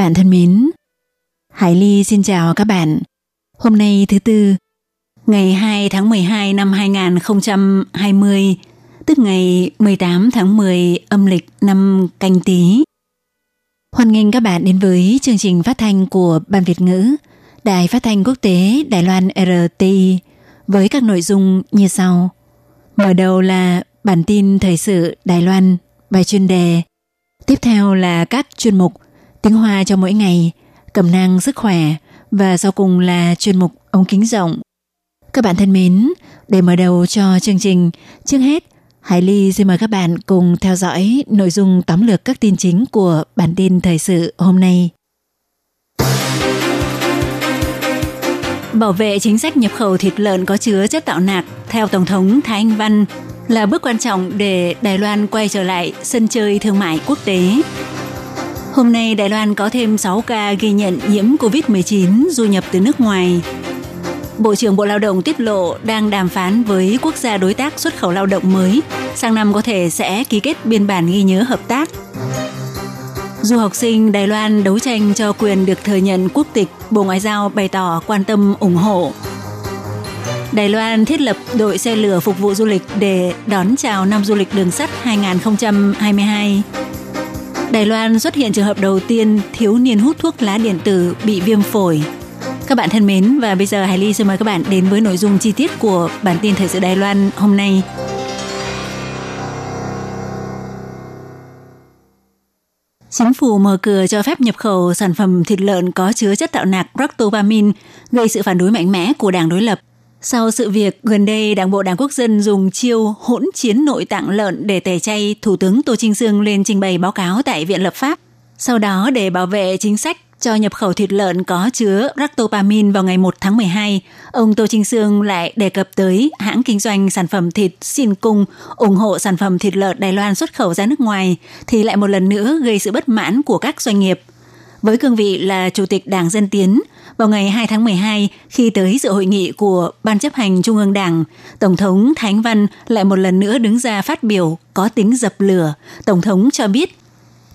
bạn thân mến, Hải Ly xin chào các bạn. Hôm nay thứ tư, ngày 2 tháng 12 năm 2020, tức ngày 18 tháng 10 âm lịch năm canh tí. Hoan nghênh các bạn đến với chương trình phát thanh của Ban Việt ngữ, Đài Phát thanh Quốc tế Đài Loan RTI với các nội dung như sau. Mở đầu là bản tin thời sự Đài Loan, bài chuyên đề. Tiếp theo là các chuyên mục tiếng Hoa cho mỗi ngày, cẩm năng sức khỏe và sau cùng là chuyên mục ống kính rộng. Các bạn thân mến, để mở đầu cho chương trình, trước hết Hải Ly xin mời các bạn cùng theo dõi nội dung tóm lược các tin chính của bản tin thời sự hôm nay. Bảo vệ chính sách nhập khẩu thịt lợn có chứa chất tạo nạc theo Tổng thống Thái Anh Văn là bước quan trọng để Đài Loan quay trở lại sân chơi thương mại quốc tế. Hôm nay Đài Loan có thêm 6 ca ghi nhận nhiễm COVID-19 du nhập từ nước ngoài. Bộ trưởng Bộ Lao động tiết lộ đang đàm phán với quốc gia đối tác xuất khẩu lao động mới, sang năm có thể sẽ ký kết biên bản ghi nhớ hợp tác. Du học sinh Đài Loan đấu tranh cho quyền được thừa nhận quốc tịch, Bộ Ngoại giao bày tỏ quan tâm ủng hộ. Đài Loan thiết lập đội xe lửa phục vụ du lịch để đón chào năm du lịch đường sắt 2022. Đài Loan xuất hiện trường hợp đầu tiên thiếu niên hút thuốc lá điện tử bị viêm phổi. Các bạn thân mến và bây giờ Hải Ly xin mời các bạn đến với nội dung chi tiết của bản tin thời sự Đài Loan hôm nay. Chính phủ mở cửa cho phép nhập khẩu sản phẩm thịt lợn có chứa chất tạo nạc ractopamine, gây sự phản đối mạnh mẽ của đảng đối lập. Sau sự việc gần đây, Đảng bộ Đảng Quốc dân dùng chiêu hỗn chiến nội tạng lợn để tẩy chay, Thủ tướng Tô Trinh Sương lên trình bày báo cáo tại Viện Lập pháp. Sau đó, để bảo vệ chính sách cho nhập khẩu thịt lợn có chứa ractopamin vào ngày 1 tháng 12, ông Tô Trinh Sương lại đề cập tới hãng kinh doanh sản phẩm thịt Xin Cung ủng hộ sản phẩm thịt lợn Đài Loan xuất khẩu ra nước ngoài thì lại một lần nữa gây sự bất mãn của các doanh nghiệp. Với cương vị là Chủ tịch Đảng Dân Tiến, vào ngày 2 tháng 12, khi tới dự hội nghị của Ban chấp hành Trung ương Đảng, Tổng thống Thánh Văn lại một lần nữa đứng ra phát biểu có tính dập lửa. Tổng thống cho biết,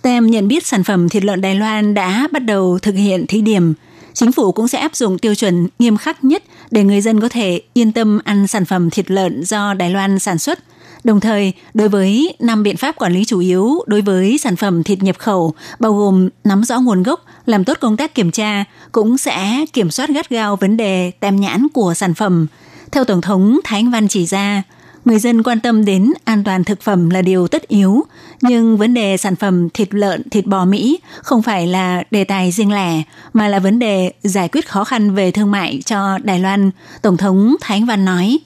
tem nhận biết sản phẩm thịt lợn Đài Loan đã bắt đầu thực hiện thí điểm. Chính phủ cũng sẽ áp dụng tiêu chuẩn nghiêm khắc nhất để người dân có thể yên tâm ăn sản phẩm thịt lợn do Đài Loan sản xuất – Đồng thời, đối với năm biện pháp quản lý chủ yếu đối với sản phẩm thịt nhập khẩu, bao gồm nắm rõ nguồn gốc, làm tốt công tác kiểm tra, cũng sẽ kiểm soát gắt gao vấn đề tem nhãn của sản phẩm. Theo Tổng thống Thái Anh Văn chỉ ra, người dân quan tâm đến an toàn thực phẩm là điều tất yếu, nhưng vấn đề sản phẩm thịt lợn, thịt bò Mỹ không phải là đề tài riêng lẻ, mà là vấn đề giải quyết khó khăn về thương mại cho Đài Loan, Tổng thống Thái Anh Văn nói.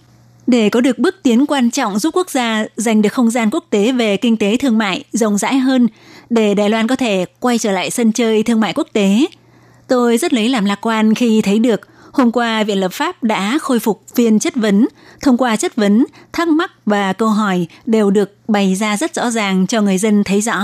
Để có được bước tiến quan trọng giúp quốc gia giành được không gian quốc tế về kinh tế thương mại rộng rãi hơn, để Đài Loan có thể quay trở lại sân chơi thương mại quốc tế. Tôi rất lấy làm lạc quan khi thấy được hôm qua Viện Lập pháp đã khôi phục phiên chất vấn. Thông qua chất vấn, thắc mắc và câu hỏi đều được bày ra rất rõ ràng cho người dân thấy rõ.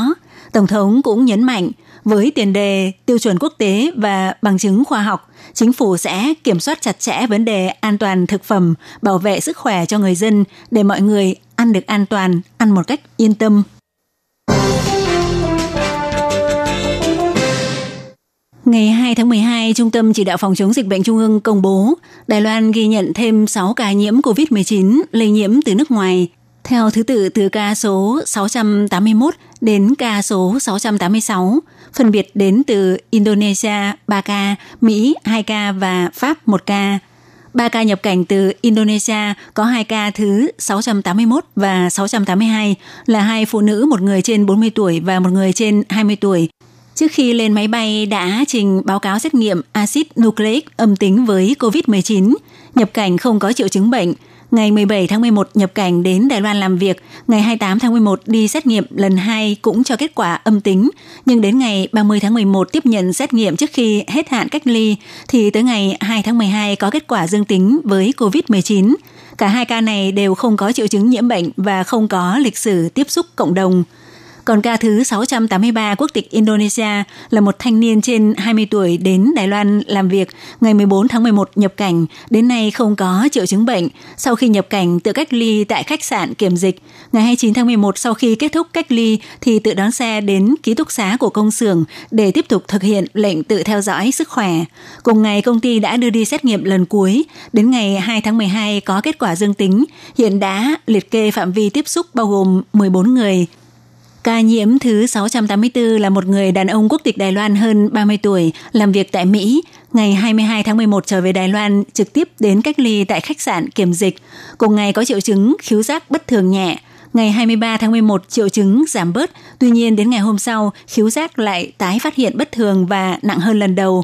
Tổng thống cũng nhấn mạnh, với tiền đề, tiêu chuẩn quốc tế và bằng chứng khoa học, chính phủ sẽ kiểm soát chặt chẽ vấn đề an toàn thực phẩm, bảo vệ sức khỏe cho người dân để mọi người ăn được an toàn, ăn một cách yên tâm. Ngày 2 tháng 12, Trung tâm Chỉ đạo Phòng chống dịch bệnh Trung ương công bố Đài Loan ghi nhận thêm 6 ca nhiễm COVID-19 lây nhiễm từ nước ngoài, theo thứ tự từ ca số 681 đến ca số 686, phân biệt đến từ Indonesia 3 ca, Mỹ 2 ca và Pháp 1 ca. 3 ca nhập cảnh từ Indonesia có 2 ca thứ 681 và 682 là hai phụ nữ, một người trên 40 tuổi và một người trên 20 tuổi. Trước khi lên máy bay đã trình báo cáo xét nghiệm axit nucleic âm tính với COVID-19, nhập cảnh không có triệu chứng bệnh, ngày 17 tháng 11 nhập cảnh đến Đài Loan làm việc, ngày 28 tháng 11 đi xét nghiệm lần 2 cũng cho kết quả âm tính, nhưng đến ngày 30 tháng 11 tiếp nhận xét nghiệm trước khi hết hạn cách ly thì tới ngày 2 tháng 12 có kết quả dương tính với COVID-19. Cả hai ca này đều không có triệu chứng nhiễm bệnh và không có lịch sử tiếp xúc cộng đồng. Còn ca thứ 683 quốc tịch Indonesia là một thanh niên trên 20 tuổi đến Đài Loan làm việc ngày 14 tháng 11 nhập cảnh, đến nay không có triệu chứng bệnh. Sau khi nhập cảnh tự cách ly tại khách sạn kiểm dịch, ngày 29 tháng 11 sau khi kết thúc cách ly thì tự đón xe đến ký túc xá của công xưởng để tiếp tục thực hiện lệnh tự theo dõi sức khỏe. Cùng ngày công ty đã đưa đi xét nghiệm lần cuối, đến ngày 2 tháng 12 có kết quả dương tính, hiện đã liệt kê phạm vi tiếp xúc bao gồm 14 người. Ca nhiễm thứ 684 là một người đàn ông quốc tịch Đài Loan hơn 30 tuổi, làm việc tại Mỹ. Ngày 22 tháng 11 trở về Đài Loan, trực tiếp đến cách ly tại khách sạn kiểm dịch. Cùng ngày có triệu chứng khiếu giác bất thường nhẹ. Ngày 23 tháng 11 triệu chứng giảm bớt, tuy nhiên đến ngày hôm sau, khiếu giác lại tái phát hiện bất thường và nặng hơn lần đầu.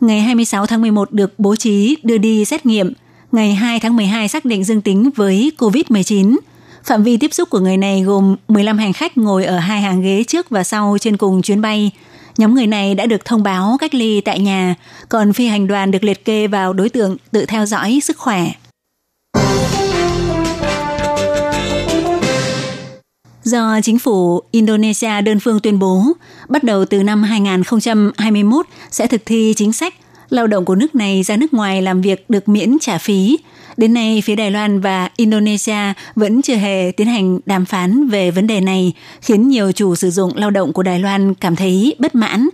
Ngày 26 tháng 11 được bố trí đưa đi xét nghiệm. Ngày 2 tháng 12 xác định dương tính với COVID-19. Phạm vi tiếp xúc của người này gồm 15 hành khách ngồi ở hai hàng ghế trước và sau trên cùng chuyến bay. Nhóm người này đã được thông báo cách ly tại nhà, còn phi hành đoàn được liệt kê vào đối tượng tự theo dõi sức khỏe. Do chính phủ Indonesia đơn phương tuyên bố, bắt đầu từ năm 2021 sẽ thực thi chính sách lao động của nước này ra nước ngoài làm việc được miễn trả phí Đến nay, phía Đài Loan và Indonesia vẫn chưa hề tiến hành đàm phán về vấn đề này, khiến nhiều chủ sử dụng lao động của Đài Loan cảm thấy bất mãn.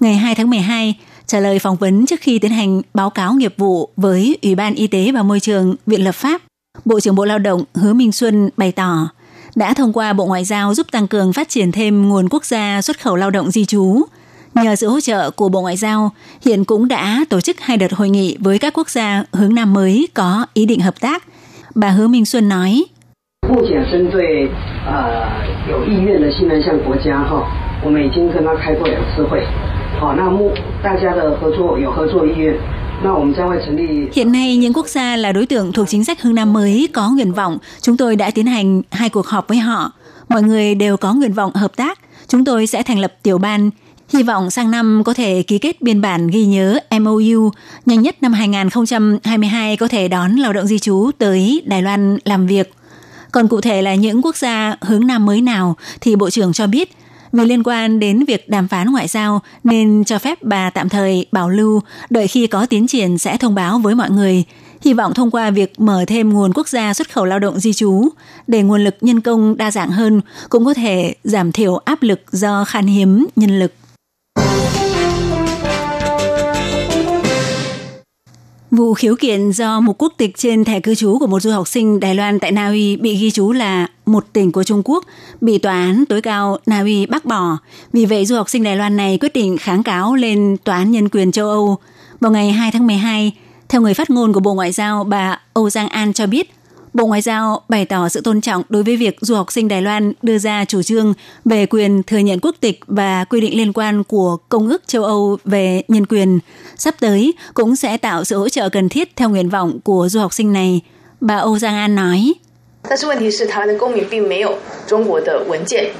Ngày 2 tháng 12, trả lời phỏng vấn trước khi tiến hành báo cáo nghiệp vụ với Ủy ban Y tế và Môi trường Viện Lập pháp, Bộ trưởng Bộ Lao động Hứa Minh Xuân bày tỏ đã thông qua Bộ Ngoại giao giúp tăng cường phát triển thêm nguồn quốc gia xuất khẩu lao động di trú – Nhờ sự hỗ trợ của Bộ Ngoại giao, hiện cũng đã tổ chức hai đợt hội nghị với các quốc gia hướng Nam mới có ý định hợp tác. Bà Hứa Minh Xuân nói. Hiện nay, những quốc gia là đối tượng thuộc chính sách hướng Nam mới có nguyện vọng, chúng tôi đã tiến hành hai cuộc họp với họ. Mọi người đều có nguyện vọng hợp tác, chúng tôi sẽ thành lập tiểu ban Hy vọng sang năm có thể ký kết biên bản ghi nhớ MOU, nhanh nhất năm 2022 có thể đón lao động di trú tới Đài Loan làm việc. Còn cụ thể là những quốc gia hướng Nam mới nào thì Bộ trưởng cho biết vì liên quan đến việc đàm phán ngoại giao nên cho phép bà tạm thời bảo lưu, đợi khi có tiến triển sẽ thông báo với mọi người. Hy vọng thông qua việc mở thêm nguồn quốc gia xuất khẩu lao động di trú để nguồn lực nhân công đa dạng hơn cũng có thể giảm thiểu áp lực do khan hiếm nhân lực. Vụ khiếu kiện do một quốc tịch trên thẻ cư trú của một du học sinh Đài Loan tại Na Uy bị ghi chú là một tỉnh của Trung Quốc bị tòa án tối cao Na Uy bác bỏ. Vì vậy du học sinh Đài Loan này quyết định kháng cáo lên tòa án nhân quyền châu Âu. Vào ngày 2 tháng 12, theo người phát ngôn của Bộ Ngoại giao bà Âu Giang An cho biết, Bộ Ngoại giao bày tỏ sự tôn trọng đối với việc du học sinh Đài Loan đưa ra chủ trương về quyền thừa nhận quốc tịch và quy định liên quan của Công ước châu Âu về nhân quyền. Sắp tới cũng sẽ tạo sự hỗ trợ cần thiết theo nguyện vọng của du học sinh này. Bà Âu Giang An nói. 但是问题是，台湾的公民并没有中国的文件，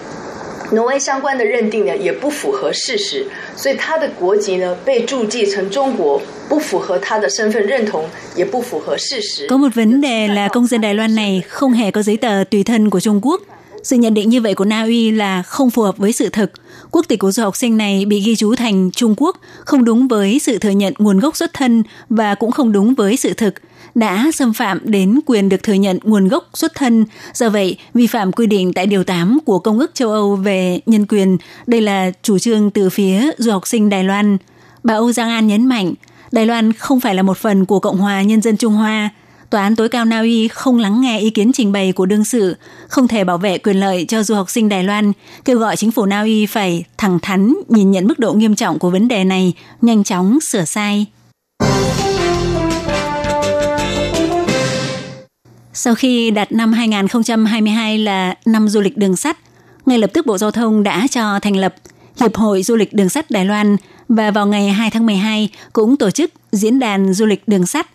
挪威相关的认定呢也不符合事实，所以他的国籍呢被注记成中国，不符合他的身份认同，也不符合事实。Có một vấn đề là công dân Đài Loan này không hề có giấy tờ tùy thân của Trung Quốc. Sự nhận định như vậy của Na Uy là không phù hợp với sự thực. Quốc tịch của du học sinh này bị ghi chú thành Trung Quốc, không đúng với sự thừa nhận nguồn gốc xuất thân và cũng không đúng với sự thực đã xâm phạm đến quyền được thừa nhận nguồn gốc xuất thân. Do vậy, vi phạm quy định tại Điều 8 của Công ước châu Âu về nhân quyền. Đây là chủ trương từ phía du học sinh Đài Loan. Bà Âu Giang An nhấn mạnh, Đài Loan không phải là một phần của Cộng hòa Nhân dân Trung Hoa. Tòa án tối cao Na Uy không lắng nghe ý kiến trình bày của đương sự, không thể bảo vệ quyền lợi cho du học sinh Đài Loan, kêu gọi chính phủ Na Uy phải thẳng thắn nhìn nhận mức độ nghiêm trọng của vấn đề này, nhanh chóng sửa sai. Sau khi đặt năm 2022 là năm du lịch đường sắt, ngay lập tức Bộ Giao thông đã cho thành lập Hiệp hội Du lịch Đường sắt Đài Loan và vào ngày 2 tháng 12 cũng tổ chức diễn đàn du lịch đường sắt.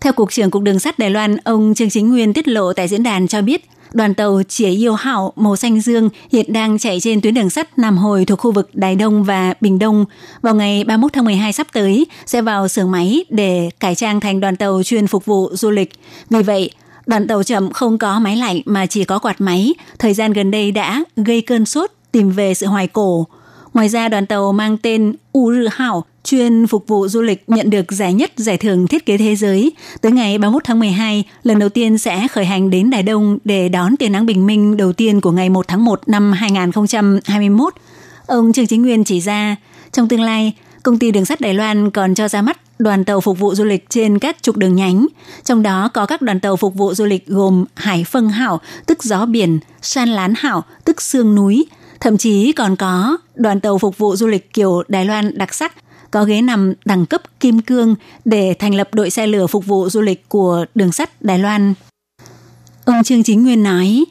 Theo Cục trưởng Cục Đường sắt Đài Loan, ông Trương Chính Nguyên tiết lộ tại diễn đàn cho biết, đoàn tàu Chỉa Yêu Hảo màu xanh dương hiện đang chạy trên tuyến đường sắt Nam Hồi thuộc khu vực Đài Đông và Bình Đông. Vào ngày 31 tháng 12 sắp tới sẽ vào xưởng máy để cải trang thành đoàn tàu chuyên phục vụ du lịch. Vì vậy, đoàn tàu chậm không có máy lạnh mà chỉ có quạt máy, thời gian gần đây đã gây cơn sốt tìm về sự hoài cổ. Ngoài ra đoàn tàu mang tên U Rư Hảo chuyên phục vụ du lịch nhận được giải nhất giải thưởng thiết kế thế giới. Tới ngày 31 tháng 12, lần đầu tiên sẽ khởi hành đến Đài Đông để đón tia nắng bình minh đầu tiên của ngày 1 tháng 1 năm 2021. Ông Trương Chính Nguyên chỉ ra, trong tương lai, công ty đường sắt Đài Loan còn cho ra mắt đoàn tàu phục vụ du lịch trên các trục đường nhánh. Trong đó có các đoàn tàu phục vụ du lịch gồm Hải Phân Hảo, tức gió biển, San Lán Hảo, tức sương núi, Thậm chí còn có đoàn tàu phục vụ du lịch kiểu Đài Loan đặc sắc có ghế nằm đẳng cấp kim cương để thành lập đội xe lửa phục vụ du lịch của đường sắt Đài Loan. Ông Trương Chính Nguyên nói,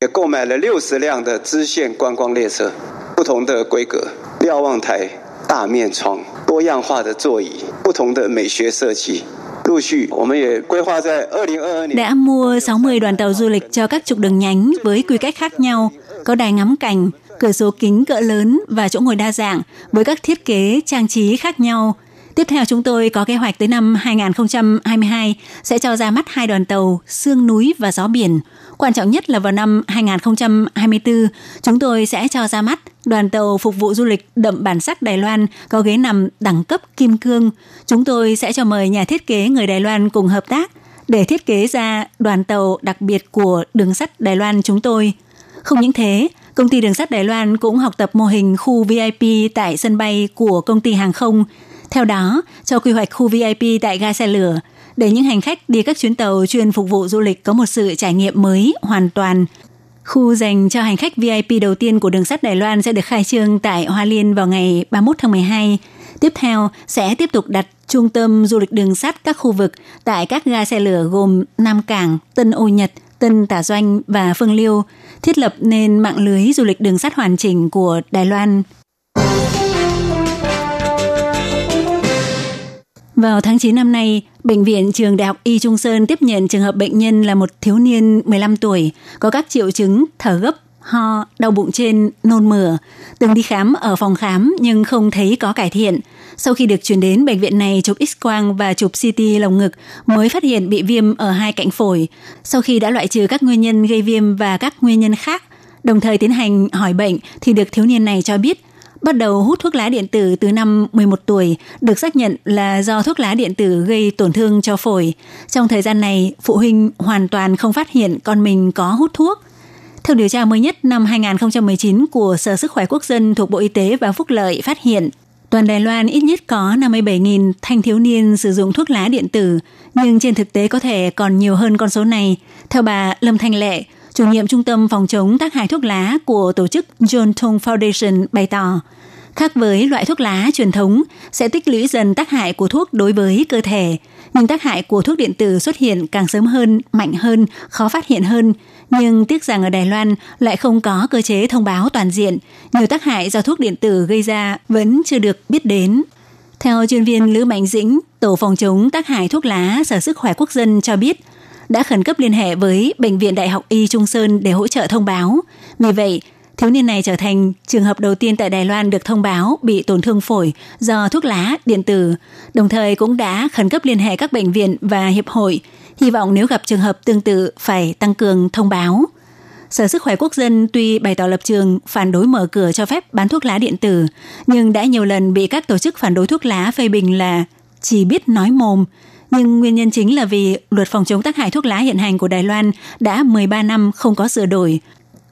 也购买了六十辆的支线观光列车，不同的规格，瞭望台、 大面窗、多样化的座椅、不同的美学设计。陆续，我们也规划在二零二二年 đã mua 60 đoàn tàu du lịch cho các trục đường nhánh với quy cách khác nhau, có đài ngắm cảnh, cửa sổ kính cỡ lớn và chỗ ngồi đa dạng với các thiết kế trang trí khác nhau. Tiếp theo chúng tôi có kế hoạch tới năm 2022 sẽ cho ra mắt hai đoàn tàu Sương núi và Gió biển. Quan trọng nhất là vào năm 2024, chúng tôi sẽ cho ra mắt đoàn tàu phục vụ du lịch đậm bản sắc Đài Loan có ghế nằm đẳng cấp kim cương. Chúng tôi sẽ cho mời nhà thiết kế người Đài Loan cùng hợp tác để thiết kế ra đoàn tàu đặc biệt của đường sắt Đài Loan chúng tôi. Không những thế, công ty đường sắt Đài Loan cũng học tập mô hình khu VIP tại sân bay của công ty hàng không. Theo đó, cho quy hoạch khu VIP tại ga xe lửa để những hành khách đi các chuyến tàu chuyên phục vụ du lịch có một sự trải nghiệm mới hoàn toàn. Khu dành cho hành khách VIP đầu tiên của đường sắt Đài Loan sẽ được khai trương tại Hoa Liên vào ngày 31 tháng 12. Tiếp theo sẽ tiếp tục đặt trung tâm du lịch đường sắt các khu vực tại các ga xe lửa gồm Nam Cảng, Tân Âu Nhật, Tân Tả Doanh và Phương Liêu, thiết lập nên mạng lưới du lịch đường sắt hoàn chỉnh của Đài Loan. Vào tháng 9 năm nay, Bệnh viện Trường Đại học Y Trung Sơn tiếp nhận trường hợp bệnh nhân là một thiếu niên 15 tuổi, có các triệu chứng thở gấp, ho, đau bụng trên, nôn mửa. Từng đi khám ở phòng khám nhưng không thấy có cải thiện. Sau khi được chuyển đến bệnh viện này chụp x-quang và chụp CT lồng ngực mới phát hiện bị viêm ở hai cạnh phổi. Sau khi đã loại trừ các nguyên nhân gây viêm và các nguyên nhân khác, đồng thời tiến hành hỏi bệnh thì được thiếu niên này cho biết bắt đầu hút thuốc lá điện tử từ năm 11 tuổi, được xác nhận là do thuốc lá điện tử gây tổn thương cho phổi. Trong thời gian này, phụ huynh hoàn toàn không phát hiện con mình có hút thuốc. Theo điều tra mới nhất năm 2019 của Sở Sức khỏe Quốc dân thuộc Bộ Y tế và Phúc lợi phát hiện, toàn Đài Loan ít nhất có 57.000 thanh thiếu niên sử dụng thuốc lá điện tử, nhưng trên thực tế có thể còn nhiều hơn con số này. Theo bà Lâm Thanh Lệ, chủ nhiệm Trung tâm Phòng chống tác hại thuốc lá của tổ chức John Tong Foundation bày tỏ, khác với loại thuốc lá truyền thống sẽ tích lũy dần tác hại của thuốc đối với cơ thể, nhưng tác hại của thuốc điện tử xuất hiện càng sớm hơn, mạnh hơn, khó phát hiện hơn. Nhưng tiếc rằng ở Đài Loan lại không có cơ chế thông báo toàn diện, nhiều tác hại do thuốc điện tử gây ra vẫn chưa được biết đến. Theo chuyên viên Lữ Mạnh Dĩnh, Tổ phòng chống tác hại thuốc lá Sở Sức khỏe Quốc dân cho biết, đã khẩn cấp liên hệ với Bệnh viện Đại học Y Trung Sơn để hỗ trợ thông báo. Vì vậy, thiếu niên này trở thành trường hợp đầu tiên tại Đài Loan được thông báo bị tổn thương phổi do thuốc lá điện tử, đồng thời cũng đã khẩn cấp liên hệ các bệnh viện và hiệp hội, hy vọng nếu gặp trường hợp tương tự phải tăng cường thông báo. Sở Sức khỏe Quốc dân tuy bày tỏ lập trường phản đối mở cửa cho phép bán thuốc lá điện tử, nhưng đã nhiều lần bị các tổ chức phản đối thuốc lá phê bình là chỉ biết nói mồm, nhưng nguyên nhân chính là vì luật phòng chống tác hại thuốc lá hiện hành của Đài Loan đã 13 năm không có sửa đổi.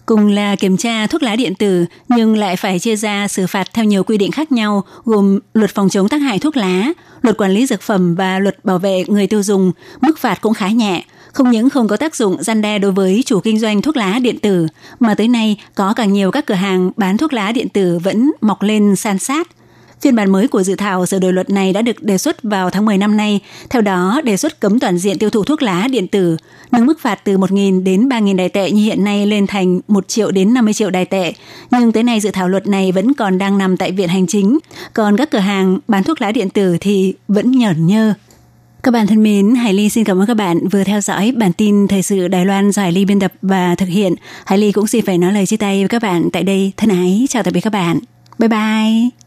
Cùng là kiểm tra thuốc lá điện tử nhưng lại phải chia ra xử phạt theo nhiều quy định khác nhau gồm luật phòng chống tác hại thuốc lá, luật quản lý dược phẩm và luật bảo vệ người tiêu dùng, mức phạt cũng khá nhẹ. Không những không có tác dụng gian đe đối với chủ kinh doanh thuốc lá điện tử, mà tới nay có càng nhiều các cửa hàng bán thuốc lá điện tử vẫn mọc lên san sát. Phiên bản mới của dự thảo sửa đổi luật này đã được đề xuất vào tháng 10 năm nay. Theo đó, đề xuất cấm toàn diện tiêu thụ thuốc lá điện tử, nâng mức phạt từ 1.000 đến 3.000 đài tệ như hiện nay lên thành 1 triệu đến 50 triệu đài tệ. Nhưng tới nay dự thảo luật này vẫn còn đang nằm tại Viện Hành Chính. Còn các cửa hàng bán thuốc lá điện tử thì vẫn nhởn nhơ. Các bạn thân mến, Hải Ly xin cảm ơn các bạn vừa theo dõi bản tin thời sự Đài Loan do Hải Ly biên tập và thực hiện. Hải Ly cũng xin phải nói lời chia tay với các bạn tại đây. Thân ái, chào tạm biệt các bạn. Bye bye.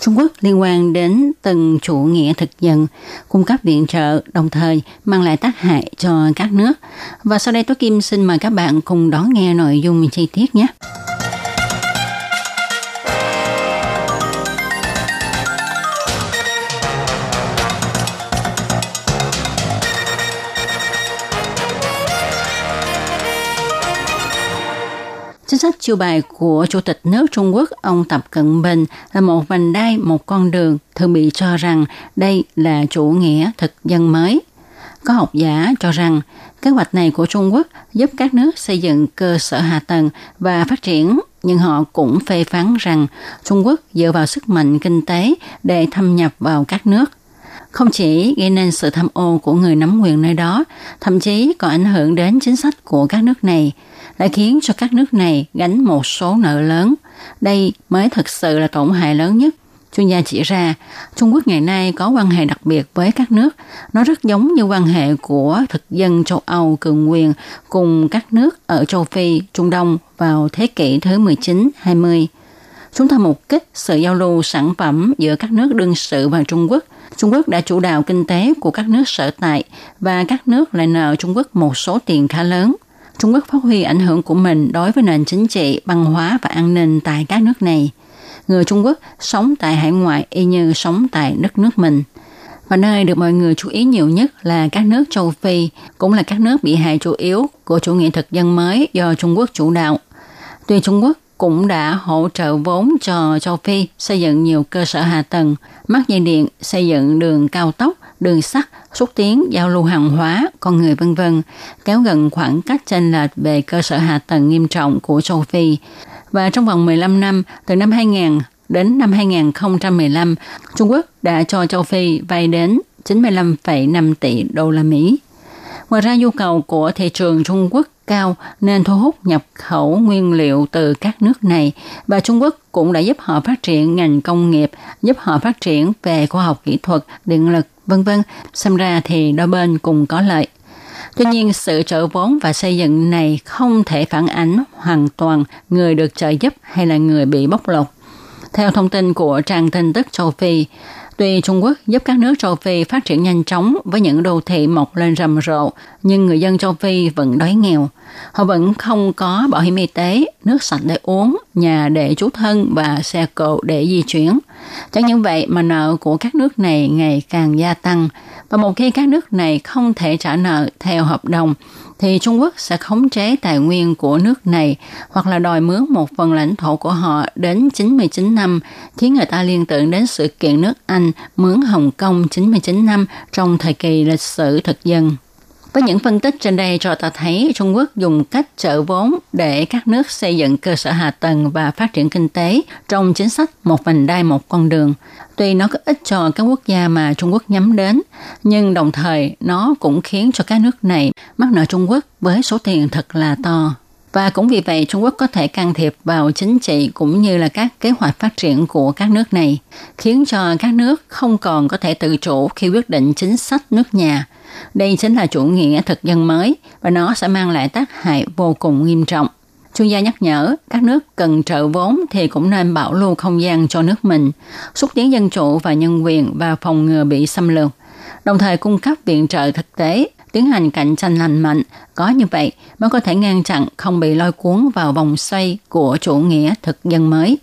Trung Quốc liên quan đến từng chủ nghĩa thực dân, cung cấp viện trợ, đồng thời mang lại tác hại cho các nước. Và sau đây tôi Kim xin mời các bạn cùng đón nghe nội dung chi tiết nhé. Sách chiêu bài của Chủ tịch nước Trung Quốc ông Tập Cận Bình là một vành đai, một con đường thường bị cho rằng đây là chủ nghĩa thực dân mới. Có học giả cho rằng kế hoạch này của Trung Quốc giúp các nước xây dựng cơ sở hạ tầng và phát triển, nhưng họ cũng phê phán rằng Trung Quốc dựa vào sức mạnh kinh tế để thâm nhập vào các nước không chỉ gây nên sự tham ô của người nắm quyền nơi đó, thậm chí còn ảnh hưởng đến chính sách của các nước này, đã khiến cho các nước này gánh một số nợ lớn. Đây mới thực sự là tổn hại lớn nhất. Chuyên gia chỉ ra, Trung Quốc ngày nay có quan hệ đặc biệt với các nước. Nó rất giống như quan hệ của thực dân châu Âu cường quyền cùng các nước ở châu Phi, Trung Đông vào thế kỷ thứ 19-20. Chúng ta mục kích sự giao lưu sản phẩm giữa các nước đương sự và Trung Quốc. Trung Quốc đã chủ đạo kinh tế của các nước sở tại và các nước lại nợ Trung Quốc một số tiền khá lớn. Trung Quốc phát huy ảnh hưởng của mình đối với nền chính trị, văn hóa và an ninh tại các nước này. Người Trung Quốc sống tại hải ngoại y như sống tại đất nước mình. Và nơi được mọi người chú ý nhiều nhất là các nước châu Phi, cũng là các nước bị hại chủ yếu của chủ nghĩa thực dân mới do Trung Quốc chủ đạo. Tuy Trung Quốc cũng đã hỗ trợ vốn cho châu Phi xây dựng nhiều cơ sở hạ tầng, mắc dây điện, xây dựng đường cao tốc, đường sắt, xúc tiến giao lưu hàng hóa, con người vân vân, kéo gần khoảng cách chênh lệch về cơ sở hạ tầng nghiêm trọng của châu Phi. Và trong vòng 15 năm, từ năm 2000 đến năm 2015, Trung Quốc đã cho châu Phi vay đến 95,5 tỷ đô la Mỹ. Ngoài ra nhu cầu của thị trường Trung Quốc cao nên thu hút nhập khẩu nguyên liệu từ các nước này và Trung Quốc cũng đã giúp họ phát triển ngành công nghiệp, giúp họ phát triển về khoa học kỹ thuật, điện lực, vân vân. Xem ra thì đôi bên cùng có lợi. Tuy nhiên, sự trợ vốn và xây dựng này không thể phản ánh hoàn toàn người được trợ giúp hay là người bị bóc lột. Theo thông tin của trang tin tức châu Phi, Tuy Trung Quốc giúp các nước châu Phi phát triển nhanh chóng với những đô thị mọc lên rầm rộ, nhưng người dân châu Phi vẫn đói nghèo. Họ vẫn không có bảo hiểm y tế, nước sạch để uống, nhà để trú thân và xe cộ để di chuyển. Chẳng những vậy mà nợ của các nước này ngày càng gia tăng. Và một khi các nước này không thể trả nợ theo hợp đồng, thì Trung Quốc sẽ khống chế tài nguyên của nước này hoặc là đòi mướn một phần lãnh thổ của họ đến 99 năm, khiến người ta liên tưởng đến sự kiện nước Anh mướn Hồng Kông 99 năm trong thời kỳ lịch sử thực dân. Với những phân tích trên đây cho ta thấy Trung Quốc dùng cách trợ vốn để các nước xây dựng cơ sở hạ tầng và phát triển kinh tế trong chính sách một vành đai một con đường. Tuy nó có ích cho các quốc gia mà Trung Quốc nhắm đến, nhưng đồng thời nó cũng khiến cho các nước này mắc nợ Trung Quốc với số tiền thật là to. Và cũng vì vậy Trung Quốc có thể can thiệp vào chính trị cũng như là các kế hoạch phát triển của các nước này, khiến cho các nước không còn có thể tự chủ khi quyết định chính sách nước nhà – đây chính là chủ nghĩa thực dân mới và nó sẽ mang lại tác hại vô cùng nghiêm trọng. Chuyên gia nhắc nhở các nước cần trợ vốn thì cũng nên bảo lưu không gian cho nước mình, xúc tiến dân chủ và nhân quyền và phòng ngừa bị xâm lược, đồng thời cung cấp viện trợ thực tế, tiến hành cạnh tranh lành mạnh. Có như vậy mới có thể ngăn chặn không bị lôi cuốn vào vòng xoay của chủ nghĩa thực dân mới.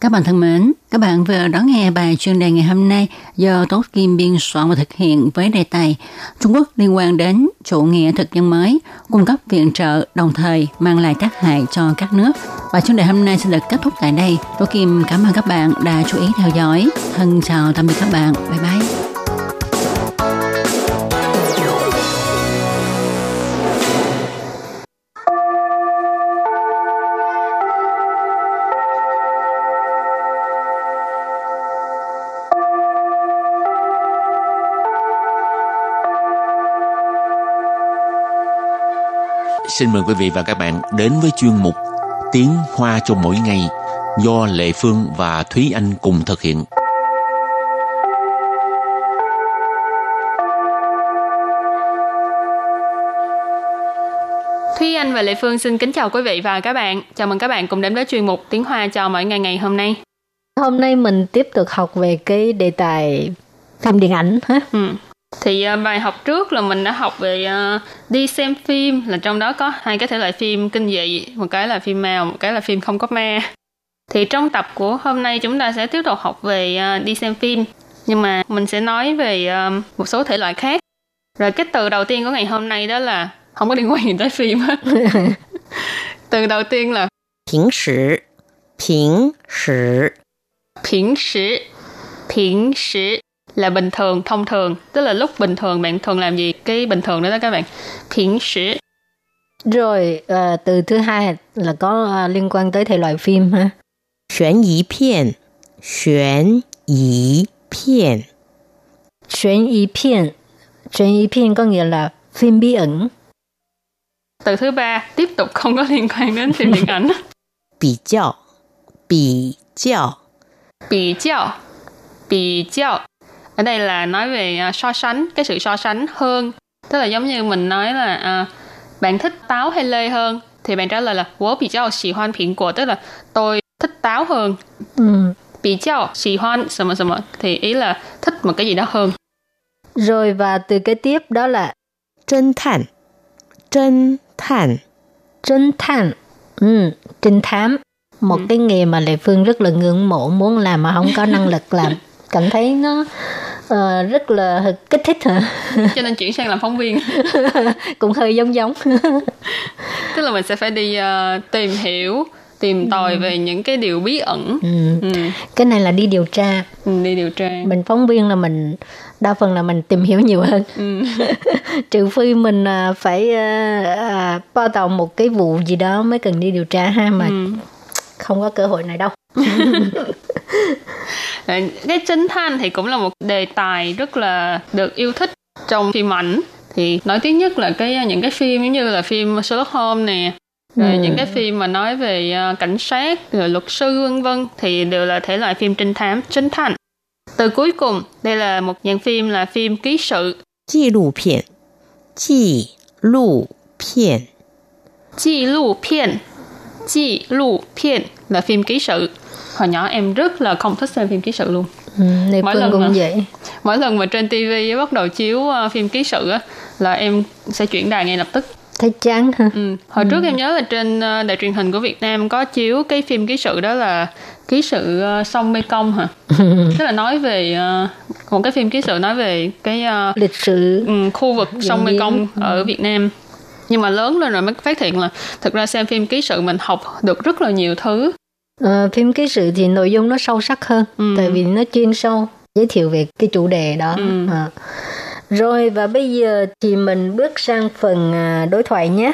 Các bạn thân mến, các bạn vừa đón nghe bài chuyên đề ngày hôm nay do Tốt Kim biên soạn và thực hiện với đề tài Trung Quốc liên quan đến chủ nghĩa thực dân mới, cung cấp viện trợ đồng thời mang lại tác hại cho các nước. Và chuyên đề hôm nay sẽ được kết thúc tại đây. Tốt Kim cảm ơn các bạn đã chú ý theo dõi. Thân chào tạm biệt các bạn. Bye bye. Xin mời quý vị và các bạn đến với chuyên mục Tiếng Hoa cho mỗi ngày do Lệ Phương và Thúy Anh cùng thực hiện. Thúy Anh và Lệ Phương xin kính chào quý vị và các bạn. Chào mừng các bạn cùng đến với chuyên mục Tiếng Hoa cho mỗi ngày ngày hôm nay. Hôm nay mình tiếp tục học về cái đề tài phim điện ảnh ha. Ừ thì uh, bài học trước là mình đã học về uh, đi xem phim là trong đó có hai cái thể loại phim kinh dị một cái là phim mèo một cái là phim không có ma. Thì trong tập của hôm nay chúng ta sẽ tiếp tục học về uh, đi xem phim. Nhưng mà mình sẽ nói về uh, một số thể loại khác. Rồi cái từ đầu tiên của ngày hôm nay đó là không có liên quan gì tới phim hết. Từ đầu tiên là Bình sử Bình sử Bình sử Bình sử là bình thường, thông thường, tức là lúc bình thường bạn thường làm gì, cái bình thường đó đó các bạn. Phiến sử. Rồi uh, từ thứ hai là có uh, liên quan tới thể loại phim ha. 悬疑片，悬疑片，悬疑片，悬疑片 có nghĩa là phim bí ẩn. Từ thứ ba tiếp tục không có liên quan đến phim điện ảnh. 比较，比较，比较，比较 ở đây là nói về uh, so sánh cái sự so sánh hơn. Tức là giống như mình nói là uh, bạn thích táo hay lê hơn thì bạn trả lời là wo bị chào xì hoan phiện của tức là tôi thích táo hơn. Ừ. bị chào xì thì ý là thích một cái gì đó hơn. Rồi và từ cái tiếp đó là chân thản. Chân thản. Chân thản. Ừ, trinh thám. Một ừ. cái nghề mà lệ phương rất là ngưỡng mộ muốn làm mà không có năng lực làm. Cảm thấy nó uh, rất là kích thích hả cho nên chuyển sang làm phóng viên cũng hơi giống giống tức là mình sẽ phải đi uh, tìm hiểu tìm tòi ừ. về những cái điều bí ẩn ừ. Ừ. cái này là đi điều tra ừ, đi điều tra mình phóng viên là mình đa phần là mình tìm hiểu nhiều hơn ừ. trừ phi mình uh, phải uh, bao tàu một cái vụ gì đó mới cần đi điều tra ha mà ừ. không có cơ hội này đâu cái trinh thanh thì cũng là một đề tài rất là được yêu thích trong phim ảnh. Thì nổi tiếng nhất là cái những cái phim giống như là phim Sherlock Holmes nè rồi ừ. những cái phim mà nói về ờ, cảnh sát rồi luật sư vân vân thì đều là thể loại phim trinh thám trinh thanh từ cuối cùng đây là một dạng phim là phim ký sự. kỷ lục phim kỷ lục phim kỷ lục phim chi lụ phiện là phim ký sự. Hồi nhỏ em rất là không thích xem phim ký sự luôn. Ừ, mỗi lần cũng mà, vậy. mỗi lần mà trên tivi bắt đầu chiếu ờ, phim ký sự á là em sẽ chuyển đài ngay lập tức. Thấy chán hả? Ừ. hồi ừ. trước em nhớ là trên ờ, đài truyền hình của việt nam có chiếu cái phim ký sự đó là ký sự ờ, sông mê công hả? Tức là nói về một cái phim ký sự nói về cái lịch sử. Ừ, khu vực dạ sông mê công ở ừ. việt nam nhưng mà lớn lên rồi mới phát hiện là thực ra xem phim ký sự mình học được rất là nhiều thứ uh, phim ký sự thì nội dung nó sâu sắc hơn ừ. tại vì nó chuyên sâu giới thiệu về cái chủ đề đó ừ. à. rồi và bây giờ thì mình bước sang phần uh, đối thoại nhé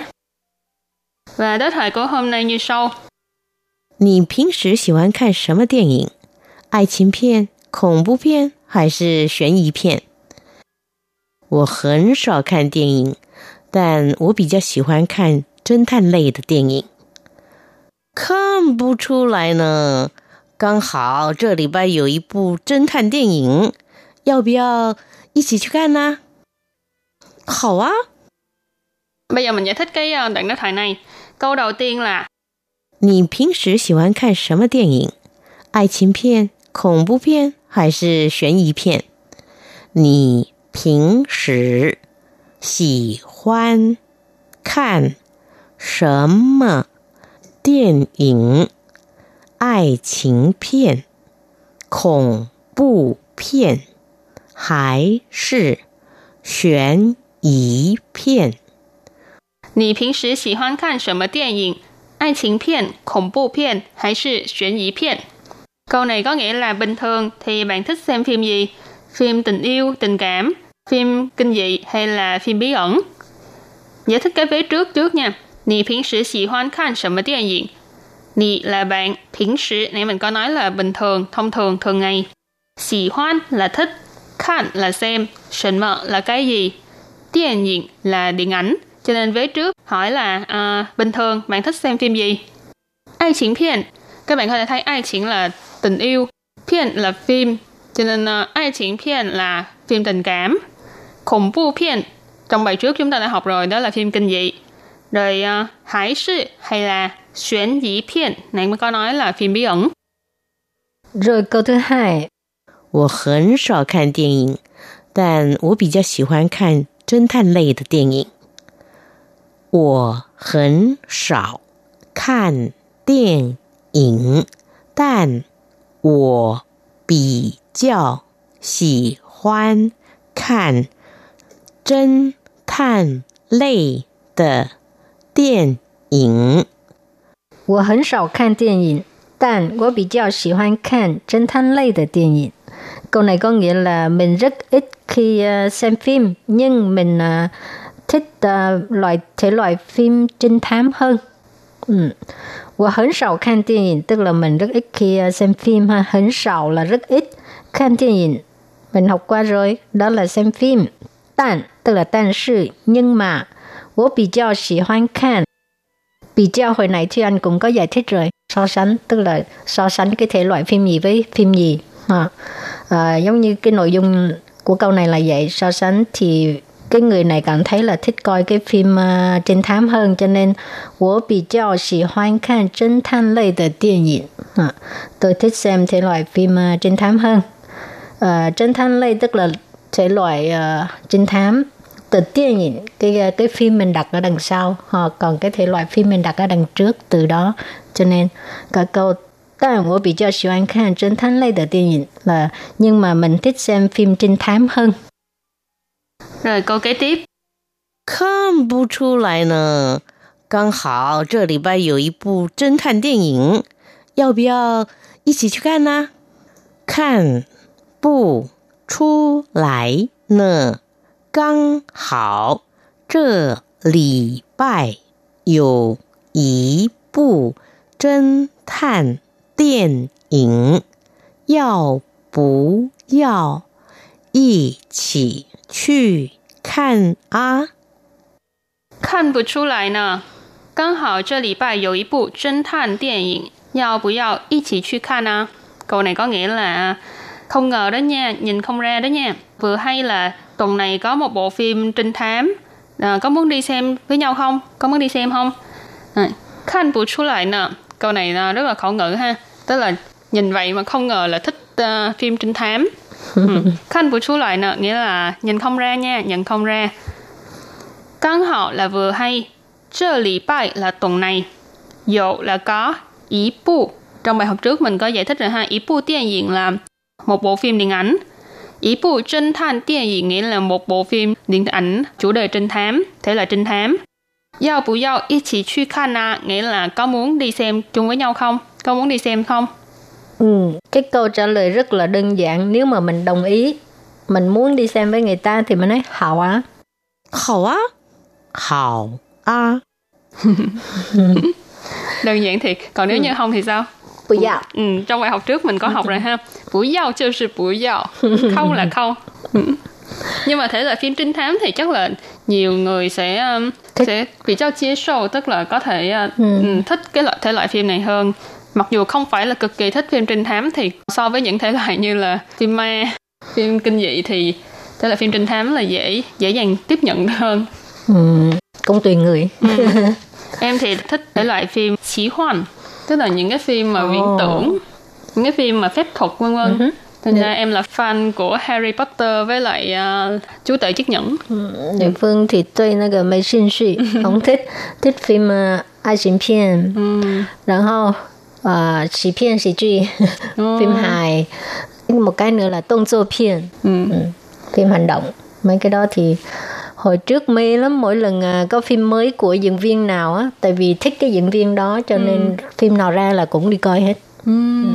và đối thoại của hôm nay như sau 你平时喜欢看什么电影？爱情片、恐怖片还是悬疑片？我很少看电影， 但我比较喜欢看侦探类的电影。看不出来呢，刚好这礼拜有一部侦探电影，要不要一起去看呢？好啊。Bây giờ mình giải thích cái đoạn đối thoại này. Câu đầu tiên là 你平时喜欢看什么电影？爱情片、恐怖片还是悬疑片？你平时 喜欢看什么？电影 爱情片、恐怖片还是悬疑片？你平时喜欢看什么电影？爱情片, 恐怖片 hay 是悬疑片? Câu này có nghĩa là bình thường thì bạn thích xem phim gì? Phim tình yêu, tình cảm, phim kinh dị hay là phim bí ẩn? Giải thích cái vế trước trước nha. Nì phiến sử xì hoan khan sầm điện ảnh. Nì là bạn, phiến sử nãy mình có nói là bình thường, thông thường, thường ngày. Xì hoan là thích, khan là xem, sầm là cái gì, điện diện là điện ảnh. Cho nên vế trước hỏi là uh, bình thường bạn thích xem phim gì? Ai chính phiền. Các bạn có thể thấy ai chính là tình yêu, phiền là phim. Cho nên uh, ai chính phiền là phim tình cảm. Khủng bố phiền trong bài trước chúng ta đã học rồi đó là phim kinh dị. Rồi uh, hải sư hay là xuyến dĩ phiền này mới có nói là phim bí ẩn. Rồi câu thứ hai. 我很少看电影，但我比较喜欢看侦探类的电影。我很少看电影，但我比较喜欢看 侦探类的电影。我很少看电影，但我比较喜欢看侦探类的电影。Câu này có nghĩa là mình rất ít khi xem phim, nhưng mình thích uh, loại thể loại phim trinh thám hơn. Ừ. 我很少看电影 tức là mình rất ít khi uh, xem phim ha. 很少 là rất ít. 看电影 mình học qua rồi, đó là xem phim. 但 tức là 但是 nhưng mà 我比较喜欢看 bị giao hồi nãy thì anh cũng có giải thích rồi so sánh tức là so sánh cái thể loại phim gì với phim gì à, à, giống như cái nội dung của câu này là vậy so sánh thì cái người này cảm thấy là thích coi cái phim uh, trinh thám hơn cho nên 我比较喜欢看侦探类的电影 à, tôi thích xem thể loại phim uh, trinh thám hơn uh, trinh thám lây tức là thể loại uh, trinh thám từ điện ảnh cái cái phim mình đặt ở đằng sau họ còn cái thể loại phim mình đặt ở đằng trước từ đó cho nên cả câu 但我比较喜欢看侦探类的电影 là nhưng mà mình thích xem phim trinh thám hơn rồi câu kế tiếp. 看不出来呢，刚好这礼拜有一部侦探电影，要不要一起去看呢？看不 出来呢，刚好这礼拜有一部侦探电影，要不要一起？去看啊！看不出来呢。刚好这礼拜有一部侦探电影，要不要一起去看啊？Câu này có nghĩa là không ngờ đó nha, nhìn không ra đó nha. Vừa hay là tuần này có một bộ phim trinh thám, à, có muốn đi xem với nhau không? Có muốn đi xem không? À, Khan bu chu lại nè. Câu này rất là khẩu ngữ ha. Tức là nhìn vậy mà không ngờ là thích uh, phim trinh thám. Khanh bù chú lại nè, nghĩa là nhìn không ra nha, nhận không ra. Căng hảo là vừa hay. Trơ lý bài là tuần này. Dụ là có. Ý bu. Trong bài học trước mình có giải thích rồi ha. Ý bu điện diện là một bộ phim điện ảnh. Ý bu trinh than điện diện nghĩa là một bộ phim điện ảnh chủ đề trinh thám, thể là trinh thám. Giao bù giao ý chỉ truy khan à, nghĩa là có muốn đi xem chung với nhau không? Có muốn đi xem không? Ừ, cái câu trả lời rất là đơn giản. Nếu mà mình đồng ý, mình muốn đi xem với người ta thì mình nói hảo á. Hảo á? Hảo á. đơn giản thiệt. Còn nếu ừ. như không thì sao? Bù dạo. Ừ, trong bài học trước mình có học rồi ha. Bù dạo chứ là bù dạo. Không là không. Nhưng mà thể loại phim trinh thám thì chắc là nhiều người sẽ um, thích. sẽ bị cho chia sâu tức là có thể uh, ừ. thích cái loại thể loại phim này hơn mặc dù không phải là cực kỳ thích phim trinh thám thì so với những thể loại như là phim ma phim kinh dị thì thể loại phim trinh thám là dễ dễ dàng tiếp nhận hơn ừ, cũng tùy người ừ. em thì thích thể loại phim chí hoàn tức là những cái phim mà viễn tưởng những cái phim mà phép thuật vân vân uh-huh. Thành ra em là fan của Harry Potter với lại uh, chú tể chiếc nhẫn. Ừ, Địa phương thì tôi 那个没兴趣，không thích thích phim uh, 爱情片，嗯，然后 uh, xì phiên xì truy phim hài một cái nữa là tôn dô phiên ừ. Ừ. phim hành động mấy cái đó thì hồi trước mê lắm mỗi lần à, có phim mới của diễn viên nào á tại vì thích cái diễn viên đó cho nên ừ. phim nào ra là cũng đi coi hết ừ. Ừ.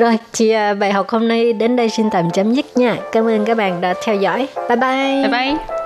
rồi chị à, bài học hôm nay đến đây xin tạm chấm dứt nha cảm ơn các bạn đã theo dõi bye bye bye bye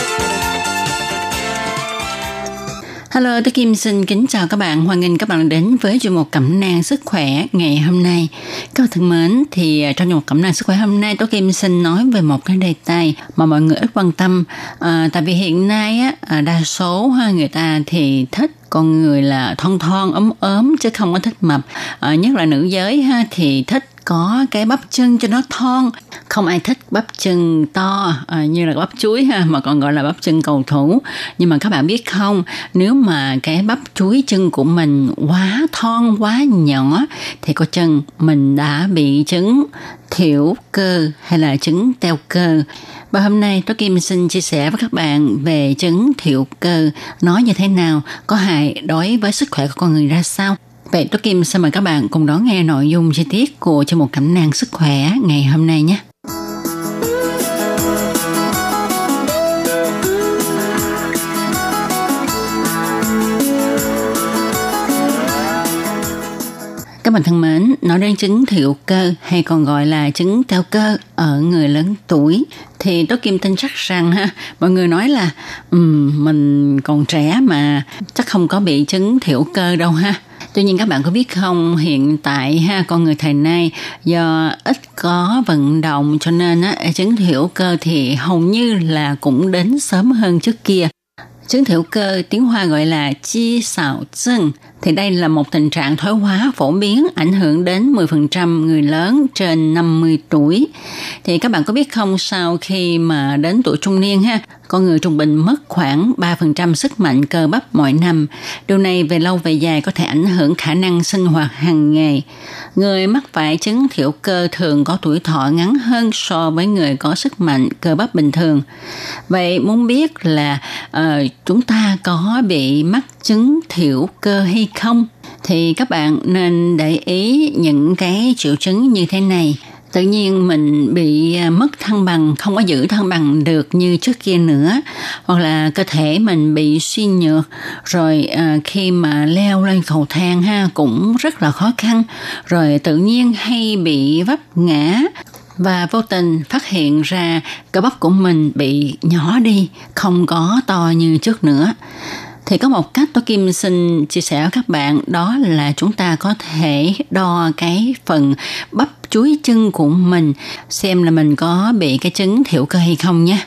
Hello, tôi Kim xin kính chào các bạn. Hoan nghênh các bạn đến với chuyên mục cẩm nang sức khỏe ngày hôm nay. Các bạn thân mến, thì à, trong chuyên mục cẩm nang sức khỏe hôm nay, tôi Kim xin nói về một cái đề tài mà mọi người ít quan tâm. À, tại vì hiện nay á, à, đa số ha, người ta thì thích con người là thon thon ấm ốm chứ không có thích mập à, nhất là nữ giới ha thì thích có cái bắp chân cho nó thon. Không ai thích bắp chân to à, như là bắp chuối ha mà còn gọi là bắp chân cầu thủ. Nhưng mà các bạn biết không nếu mà cái bắp chuối chân của mình quá thon quá nhỏ thì có chân mình đã bị chứng thiểu cơ hay là chứng teo cơ. Và hôm nay tôi Kim xin chia sẻ với các bạn về chứng thiểu cơ. Nói như thế nào có hại đối với sức khỏe của con người ra sao? Vậy tôi Kim xin mời các bạn cùng đón nghe nội dung chi tiết của chương một cẩm nang sức khỏe ngày hôm nay nhé. Các bạn thân mến, nói đến chứng thiểu cơ hay còn gọi là chứng teo cơ ở người lớn tuổi. Thì tôi Kim tin chắc rằng ha, mọi người nói là um, mình còn trẻ mà chắc không có bị chứng thiểu cơ đâu ha. Tuy nhiên các bạn có biết không, hiện tại ha con người thời nay do ít có vận động cho nên á, chứng thiểu cơ thì hầu như là cũng đến sớm hơn trước kia. Chứng thiểu cơ tiếng Hoa gọi là chi xạo chân thì đây là một tình trạng thoái hóa phổ biến ảnh hưởng đến 10% người lớn trên 50 tuổi. Thì các bạn có biết không sau khi mà đến tuổi trung niên ha, con người trung bình mất khoảng 3% sức mạnh cơ bắp mỗi năm. Điều này về lâu về dài có thể ảnh hưởng khả năng sinh hoạt hàng ngày. Người mắc phải chứng thiểu cơ thường có tuổi thọ ngắn hơn so với người có sức mạnh cơ bắp bình thường. Vậy muốn biết là uh, chúng ta có bị mắc chứng thiểu cơ hay không? Thì các bạn nên để ý những cái triệu chứng như thế này. Tự nhiên mình bị à, mất thăng bằng không có giữ thăng bằng được như trước kia nữa. Hoặc là cơ thể mình bị suy nhược rồi à, khi mà leo lên cầu thang ha cũng rất là khó khăn. Rồi tự nhiên hay bị vấp ngã và vô tình phát hiện ra cơ bắp của mình bị nhỏ đi không có to như trước nữa thì có một cách tôi Kim xin chia sẻ với các bạn đó là chúng ta có thể đo cái phần bắp chuối chân của mình xem là mình có bị cái chứng thiểu cơ hay không nhé.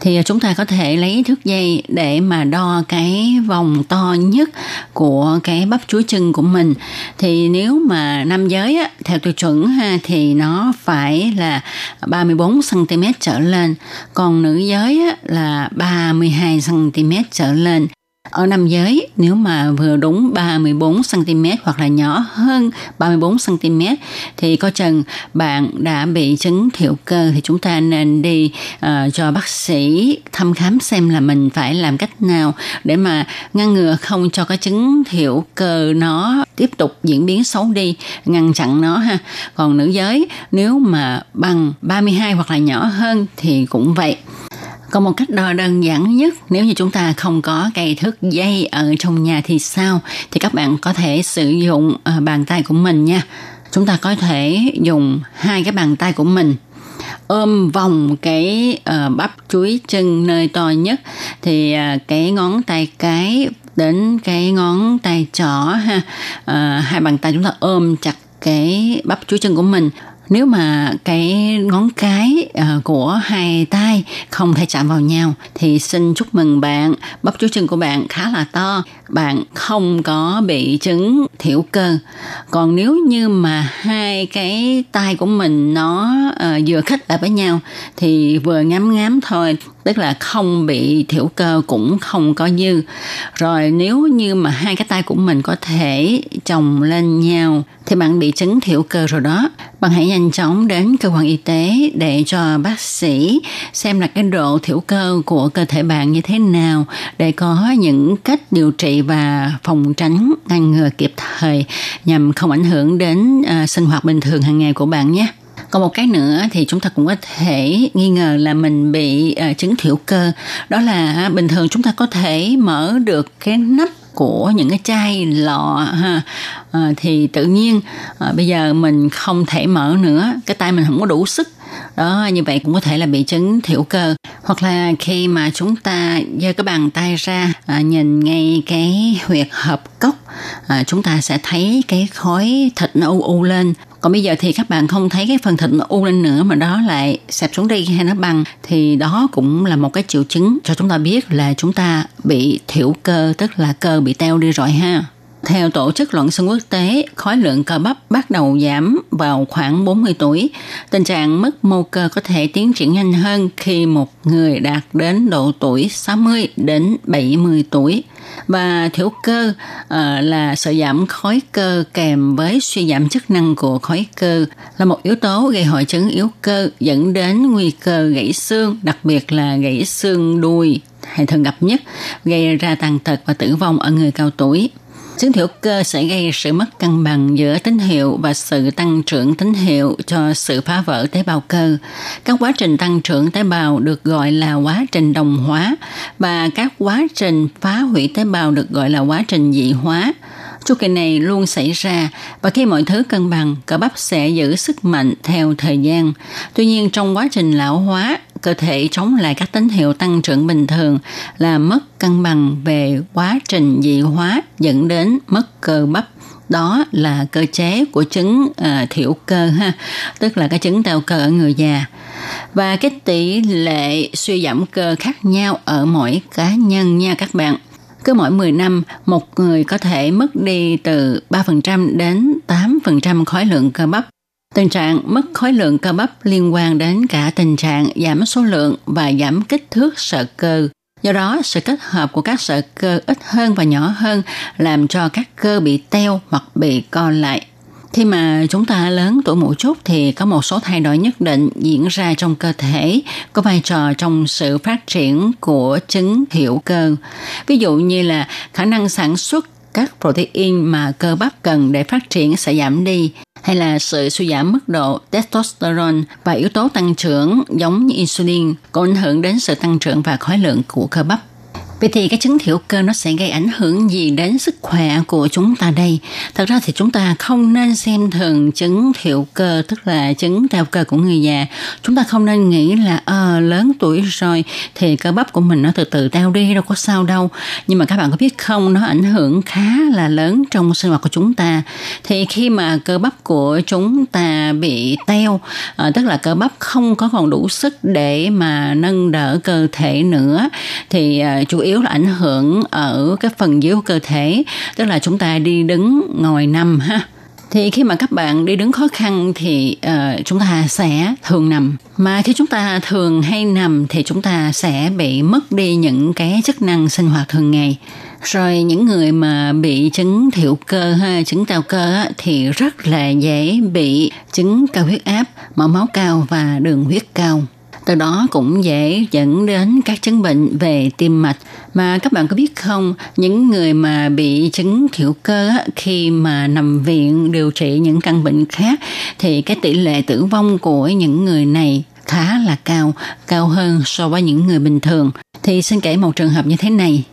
Thì à, chúng ta có thể lấy thước dây để mà đo cái vòng to nhất của cái bắp chuối chân của mình. Thì nếu mà nam giới á, theo tiêu chuẩn ha thì nó phải là 34 cm trở lên. Còn nữ giới á, là 32 cm trở lên ở nam giới, nếu mà vừa đúng 34cm hoặc là nhỏ hơn 34cm thì có chừng bạn đã bị chứng thiểu cơ thì chúng ta nên đi uh, cho bác sĩ thăm khám xem là mình phải làm cách nào để mà ngăn ngừa không cho cái chứng thiểu cơ nó tiếp tục diễn biến xấu đi, ngăn chặn nó ha. Còn nữ giới nếu mà bằng 32 hoặc là nhỏ hơn thì cũng vậy còn một cách đo đơn giản nhất nếu như chúng ta không có cây thước dây ở trong nhà thì sao? Thì các bạn có thể sử dụng ờ, bàn tay của mình nha. Chúng ta có thể dùng hai cái bàn tay của mình ôm vòng cái uh, bắp chuối chân nơi to nhất thì uh, cái ngón tay cái đến cái ngón tay trỏ ha uh, hai bàn tay chúng ta ôm chặt cái bắp chuối chân của mình nếu mà cái ngón cái uh, của hai tay không thể chạm vào nhau thì xin chúc mừng bạn. Bắp chuối chân của bạn khá là to bạn không có bị chứng thiểu cơ. Còn nếu như mà hai cái tay của mình nó uh, vừa khít lại với nhau thì vừa ngắm ngắm thôi tức là không bị thiểu cơ cũng không có dư. Rồi nếu như mà hai cái tay của mình có thể chồng lên nhau thì bạn bị chứng thiểu cơ rồi đó. Bạn hãy nhanh chóng đến cơ quan y tế để cho bác sĩ xem là cái độ thiểu cơ của cơ thể bạn như thế nào để có những cách điều trị và phòng tránh ngăn ngừa kịp thời nhằm không ảnh hưởng đến à, sinh hoạt bình thường hàng ngày của bạn nhé. Còn một cái nữa thì chúng ta cũng có thể nghi ngờ là mình bị uh, chứng thiểu cơ. Đó là à, bình thường chúng ta có thể mở được cái nắp của những cái chai lọ ha à, thì tự nhiên à, bây giờ mình không thể mở nữa cái tay mình không có đủ sức đó như vậy cũng có thể là bị chứng thiểu cơ. Hoặc là khi mà chúng ta giơ cái bàn tay ra à, nhìn ngay cái huyệt hợp cốc à, chúng ta sẽ thấy cái khói thịt nó u u lên. Còn bây giờ thì các bạn không thấy cái phần thịt nó u lên nữa mà đó lại xẹp xuống đi hay nó bằng thì đó cũng là một cái triệu chứng cho chúng ta biết là chúng ta bị thiểu cơ tức là cơ bị teo đi rồi ha theo Tổ chức Loạn xương quốc tế, khối lượng cơ bắp bắt đầu giảm vào khoảng 40 tuổi. Tình trạng mất mô cơ có thể tiến triển nhanh hơn khi một người đạt đến độ tuổi 60 đến 70 tuổi. Và thiểu cơ uh, là sự giảm khối cơ kèm với suy giảm chức năng của khối cơ là một yếu tố gây hội chứng yếu cơ dẫn đến nguy cơ gãy xương, đặc biệt là gãy xương đuôi hay thường gặp nhất, gây ra tàn tật và tử vong ở người cao tuổi. Chứng thiểu cơ sẽ gây sự mất cân bằng giữa tín hiệu và sự tăng trưởng tín hiệu cho sự phá vỡ tế bào cơ. Các quá trình tăng trưởng tế bào được gọi là quá trình đồng hóa và các quá trình phá hủy tế bào được gọi là quá trình dị hóa. Chu kỳ này luôn xảy ra và khi mọi thứ cân bằng, cơ bắp sẽ giữ sức mạnh theo thời gian. Tuy nhiên trong quá trình lão hóa, cơ thể chống lại các tín hiệu tăng trưởng bình thường là mất cân bằng về quá trình dị hóa dẫn đến mất cơ bắp. Đó là cơ chế của chứng uh, thiểu cơ ha tức là cái chứng đau cơ ở người già. Và cái tỷ lệ suy giảm cơ khác nhau ở mỗi cá nhân nha các bạn. Cứ mỗi 10 năm, một người có thể mất đi từ 3% đến 8% khối lượng cơ bắp. Tình trạng mất khối lượng cơ bắp liên quan đến cả tình trạng giảm số lượng và giảm kích thước sợi cơ. Do đó, sự kết hợp của các sợi cơ ít hơn và nhỏ hơn làm cho các cơ bị teo hoặc bị co lại. Khi mà chúng ta lớn tuổi một chút thì có một số thay đổi nhất định diễn ra trong cơ thể, có vai trò trong sự phát triển của chứng hiểu cơ. Ví dụ như là khả năng sản xuất các protein mà cơ bắp cần để phát triển sẽ giảm đi, hay là sự suy giảm mức độ testosterone và yếu tố tăng trưởng giống như insulin có ảnh hưởng đến sự tăng trưởng và khối lượng của cơ bắp. Vậy thì cái chứng thiểu cơ nó sẽ gây ảnh hưởng gì đến sức khỏe của chúng ta đây? Thật ra thì chúng ta không nên xem thường chứng thiểu cơ, tức là chứng teo cơ của người già. Chúng ta không nên nghĩ là à, lớn tuổi rồi thì cơ bắp của mình nó từ từ teo đi, đâu có sao đâu. Nhưng mà các bạn có biết không, nó ảnh hưởng khá là lớn trong sinh hoạt của chúng ta. Thì khi mà cơ bắp của chúng ta bị teo, à, tức là cơ bắp không có còn đủ sức để mà nâng đỡ cơ thể nữa, thì ờ, à, chủ yếu là ảnh hưởng ở cái phần dưới của cơ thể tức là chúng ta đi đứng ngồi nằm ha. Thì khi mà các bạn đi đứng khó khăn thì uh, chúng ta sẽ thường nằm. Mà khi chúng ta thường hay nằm thì chúng ta sẽ bị mất đi những cái chức năng sinh hoạt thường ngày. Rồi những người mà bị chứng thiểu cơ ha chứng teo cơ á, thì rất là dễ bị chứng cao huyết áp mỡ máu cao và đường huyết cao từ đó cũng dễ dẫn đến các chứng bệnh về tim mạch mà các bạn có biết không những người mà bị chứng thiểu cơ khi mà nằm viện điều trị những căn bệnh khác thì cái tỷ lệ tử vong của những người này khá là cao, cao hơn so với những người bình thường. Thì xin kể một trường hợp như thế này.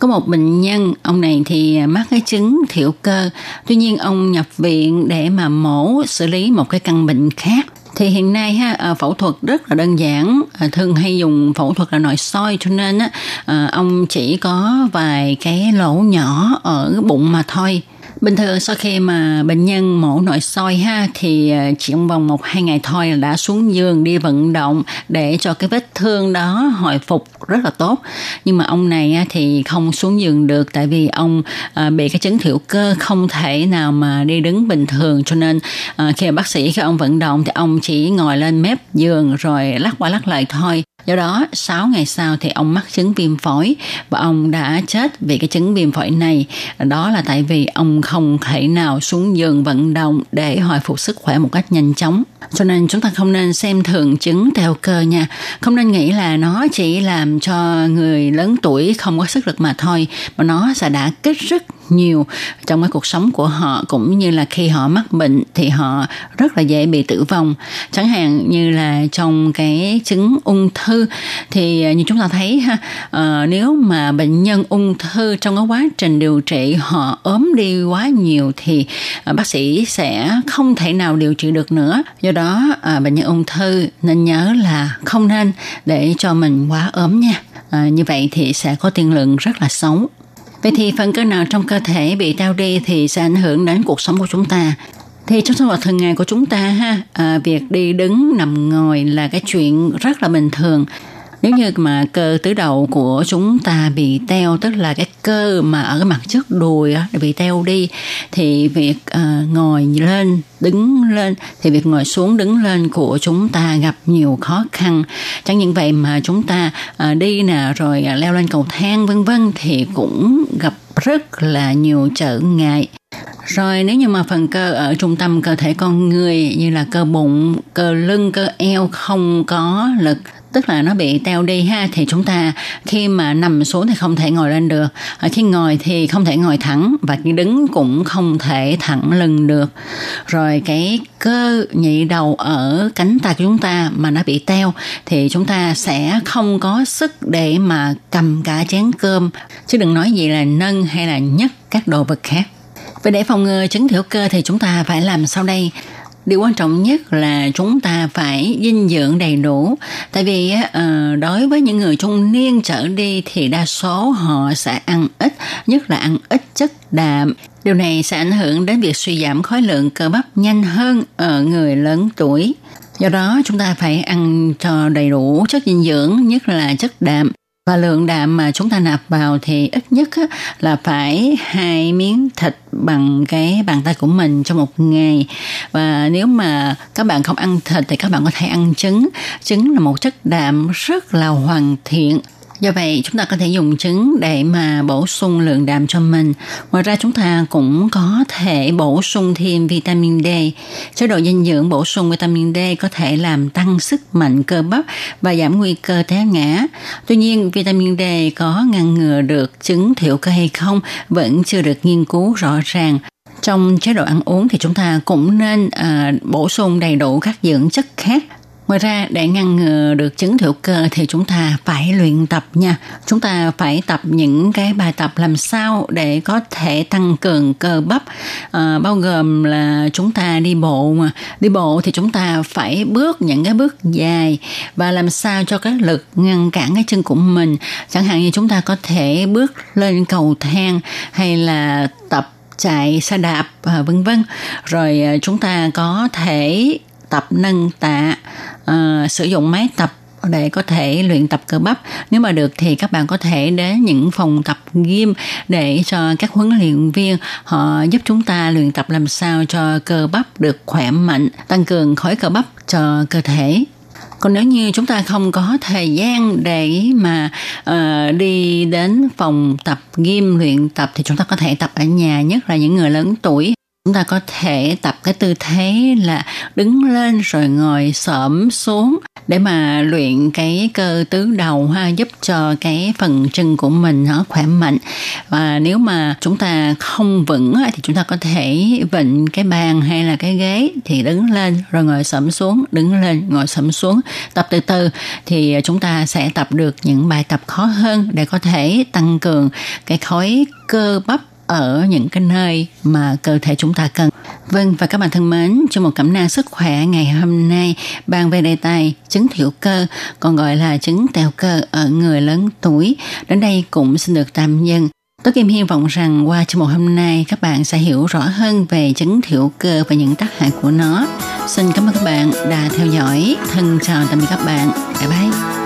Có một bệnh nhân, ông này thì mắc cái chứng thiểu cơ. Tuy nhiên ông nhập viện để mà mổ xử lý một cái căn bệnh khác thì hiện nay ha ờ, phẫu thuật rất là đơn giản. Ờ, thường hay dùng phẫu thuật là nội soi cho nên á, ờ, ông chỉ có vài cái lỗ nhỏ ở bụng mà thôi. Bình thường sau khi mà bệnh nhân mổ nội soi ha, thì ờ, chỉ trong vòng một, hai ngày thôi là đã xuống giường đi vận động để cho cái vết thương đó hồi phục rất là tốt. Nhưng mà ông này thì không xuống giường được tại vì ông ờ, bị cái chấn thiểu cơ không thể nào mà đi đứng bình thường cho nên ờ, khi mà bác sĩ, khi ông vận động thì ông chỉ ngồi lên mép giường rồi lắc qua lắc lại thôi Do đó, 6 ngày sau thì ông mắc chứng viêm phổi và ông đã chết vì cái chứng viêm phổi này. Đó là tại vì ông không thể nào xuống giường vận động để hồi phục sức khỏe một cách nhanh chóng. Cho nên chúng ta không nên xem thường chứng theo cơ nha. Không nên nghĩ là nó chỉ làm cho người lớn tuổi không có sức lực mà thôi, mà nó sẽ đã kích rất nhiều trong cái cuộc sống của họ cũng như là khi họ mắc bệnh thì họ rất là dễ bị tử vong. Chẳng hạn như là trong cái chứng ung thư thì à, như chúng ta thấy ha uh, nếu mà bệnh nhân ung thư trong cái quá trình điều trị họ ốm đi quá nhiều thì uh, bác sĩ sẽ không thể nào điều trị được nữa. Do đó uh, bệnh nhân ung thư nên nhớ là không nên để cho mình quá ốm nha. À, như vậy thì sẽ có tiên lượng rất là xấu. Vậy thì phần cơ nào trong cơ thể bị đau đi thì sẽ ảnh hưởng đến cuộc sống của chúng ta. Thì trong sinh hoạt thường ngày của chúng ta ha, à, việc đi đứng nằm ngồi là cái chuyện rất là bình thường nếu như mà cơ tứ đầu của chúng ta bị teo tức là cái cơ mà ở cái mặt trước đùi á, bị teo đi thì việc uh, ngồi lên đứng lên thì việc ngồi xuống đứng lên của chúng ta gặp nhiều khó khăn. Chẳng những vậy mà chúng ta uh, đi nè rồi uh, leo lên cầu thang vân vân thì cũng gặp rất là nhiều trở ngại. Rồi nếu như mà phần cơ ở trung tâm cơ thể con người như là cơ bụng, cơ lưng, cơ eo không có lực tức là nó bị teo đi ha, thì chúng ta khi mà nằm xuống thì không thể ngồi lên được. Ở khi ngồi thì không thể ngồi thẳng và khi đứng cũng không thể thẳng lưng được. Rồi cái cơ nhị đầu ở cánh tay của chúng ta mà nó bị teo thì chúng ta sẽ không có sức để mà cầm cả chén cơm. Chứ đừng nói gì là nâng hay là nhấc các đồ vật khác. Vậy để phòng ngừa chứng thiểu cơ thì chúng ta phải làm sau đây điều quan trọng nhất là chúng ta phải dinh dưỡng đầy đủ. Tại vì uh, đối với những người trung niên trở đi thì đa số họ sẽ ăn ít nhất là ăn ít chất đạm. Điều này sẽ ảnh hưởng đến việc suy giảm khối lượng cơ bắp nhanh hơn ở người lớn tuổi. Do đó chúng ta phải ăn cho đầy đủ chất dinh dưỡng nhất là chất đạm và lượng đạm mà chúng ta nạp vào thì ít nhất là phải hai miếng thịt bằng cái bàn tay của mình trong một ngày. Và nếu mà các bạn không ăn thịt thì các bạn có thể ăn trứng. Trứng là một chất đạm rất là hoàn thiện Do vậy chúng ta có thể dùng trứng để mà bổ sung lượng đạm cho mình. Ngoài ra chúng ta cũng có thể bổ sung thêm vitamin D. Chế độ dinh dưỡng bổ sung vitamin D có thể làm tăng sức mạnh cơ bắp và giảm nguy cơ té ngã. Tuy nhiên vitamin D có ngăn ngừa được chứng thiểu cơ hay không vẫn chưa được nghiên cứu rõ ràng trong chế độ ăn uống thì chúng ta cũng nên à, bổ sung đầy đủ các dưỡng chất khác Ngoài ra để ngăn ngừa được chứng thiểu cơ thì chúng ta phải luyện tập nha. Chúng ta phải tập những cái bài tập làm sao để có thể tăng cường cơ bắp à, bao gồm là chúng ta đi bộ mà đi bộ thì chúng ta phải bước những cái bước dài và làm sao cho cái lực ngăn cản cái chân của mình. Chẳng hạn như chúng ta có thể bước lên cầu thang hay là tập chạy xe đạp à, vân vân rồi à, chúng ta có thể tập nâng tạ uh, sử dụng máy tập để có thể luyện tập cơ bắp. Nếu mà được thì các bạn có thể đến những phòng tập gym để cho các huấn luyện viên họ giúp chúng ta luyện tập làm sao cho cơ bắp được khỏe mạnh tăng cường khối cơ bắp cho cơ thể. Còn nếu như chúng ta không có thời gian để mà uh, đi đến phòng tập gym luyện tập thì chúng ta có thể tập ở nhà nhất là những người lớn tuổi chúng ta có thể tập cái tư thế là đứng lên rồi ngồi xổm xuống để mà luyện cái cơ tứ đầu ha, giúp cho cái phần chân của mình nó khỏe mạnh. Và nếu mà chúng ta không vững thì chúng ta có thể vịnh cái bàn hay là cái ghế thì đứng lên rồi ngồi sẫm xuống, đứng lên, ngồi sẫm xuống. Tập từ từ thì chúng ta sẽ tập được những bài tập khó hơn để có thể tăng cường cái khối cơ bắp ở những cái nơi mà cơ thể chúng ta cần. Vâng và các bạn thân mến, trong một cẩm nang sức khỏe ngày hôm nay bàn về đề tài chứng thiểu cơ, còn gọi là chứng teo cơ ở người lớn tuổi. Đến đây cũng xin được tạm dừng. Tôi Kim hy vọng rằng qua chương một hôm nay các bạn sẽ hiểu rõ hơn về chứng thiểu cơ và những tác hại của nó. Xin cảm ơn các bạn đã theo dõi. Thân chào tạm biệt các bạn. Bye bye.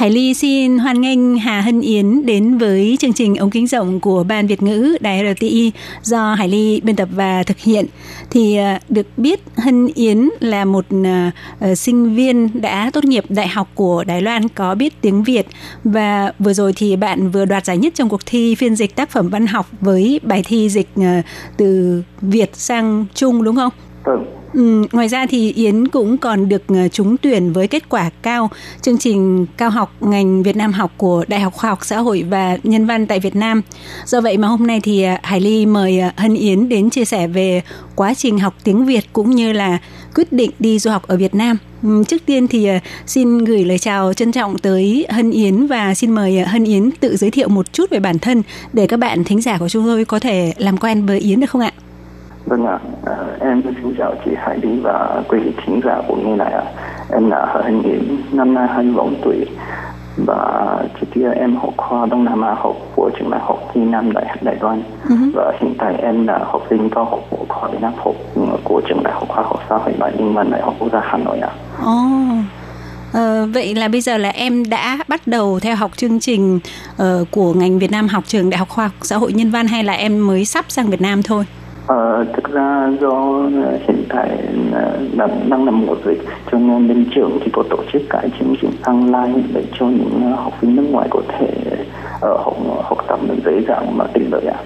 Hải Ly xin hoan nghênh Hà Hân Yến đến với chương trình ống kính rộng của Ban Việt ngữ Đài RTI do Hải Ly biên tập và thực hiện. Thì à, được biết Hân Yến là một uh, sinh viên đã tốt nghiệp đại học của Đài Loan có biết tiếng Việt và vừa rồi thì bạn vừa đoạt giải nhất trong cuộc thi phiên dịch tác phẩm văn học với bài thi dịch uh, từ Việt sang Trung đúng không? Vâng. Ừ, Ừ, ngoài ra thì Yến cũng còn được ờ, trúng tuyển với kết quả cao chương trình cao học ngành Việt Nam học của Đại học Khoa học Xã hội và Nhân văn tại Việt Nam. Do vậy mà hôm nay thì ờ, Hải Ly mời ờ, Hân Yến đến chia sẻ về quá trình học tiếng Việt cũng như là quyết định đi du học ở Việt Nam. Ừ, trước tiên thì xin gửi lời chào trân trọng tới Hân Yến và xin mời Hân Yến tự giới thiệu một chút về bản thân để các bạn thính giả của chúng tôi có thể làm quen với Yến được không ạ? Vâng ạ, à, em xin chào chị Hải Lý và quý vị thính giả của nghe này ạ. Em là Hà Hình Yến, năm nay 24 tuổi và trước kia em học khoa Đông Nam Á học của trường đại học Hy Nam Đại Đài Loan uh-huh. và hiện tại em là học sinh cao học của khoa Việt Nam học của trường đại học khoa học xã hội và nhân văn đại học quốc gia Hà Nội ạ. Oh. Ờ, vậy là bây giờ là em đã bắt đầu theo học chương trình uh, của ngành Việt Nam học trường Đại học Khoa học Xã hội Nhân văn hay là em mới sắp sang Việt Nam thôi? Ờ, thực ra do hiện tại đang, đang là mùa dịch cho nên bên trường thì có tổ chức cái chương trình online để cho những học sinh nước ngoài có thể ở học học tập được dễ dàng mà tiện lợi ạ.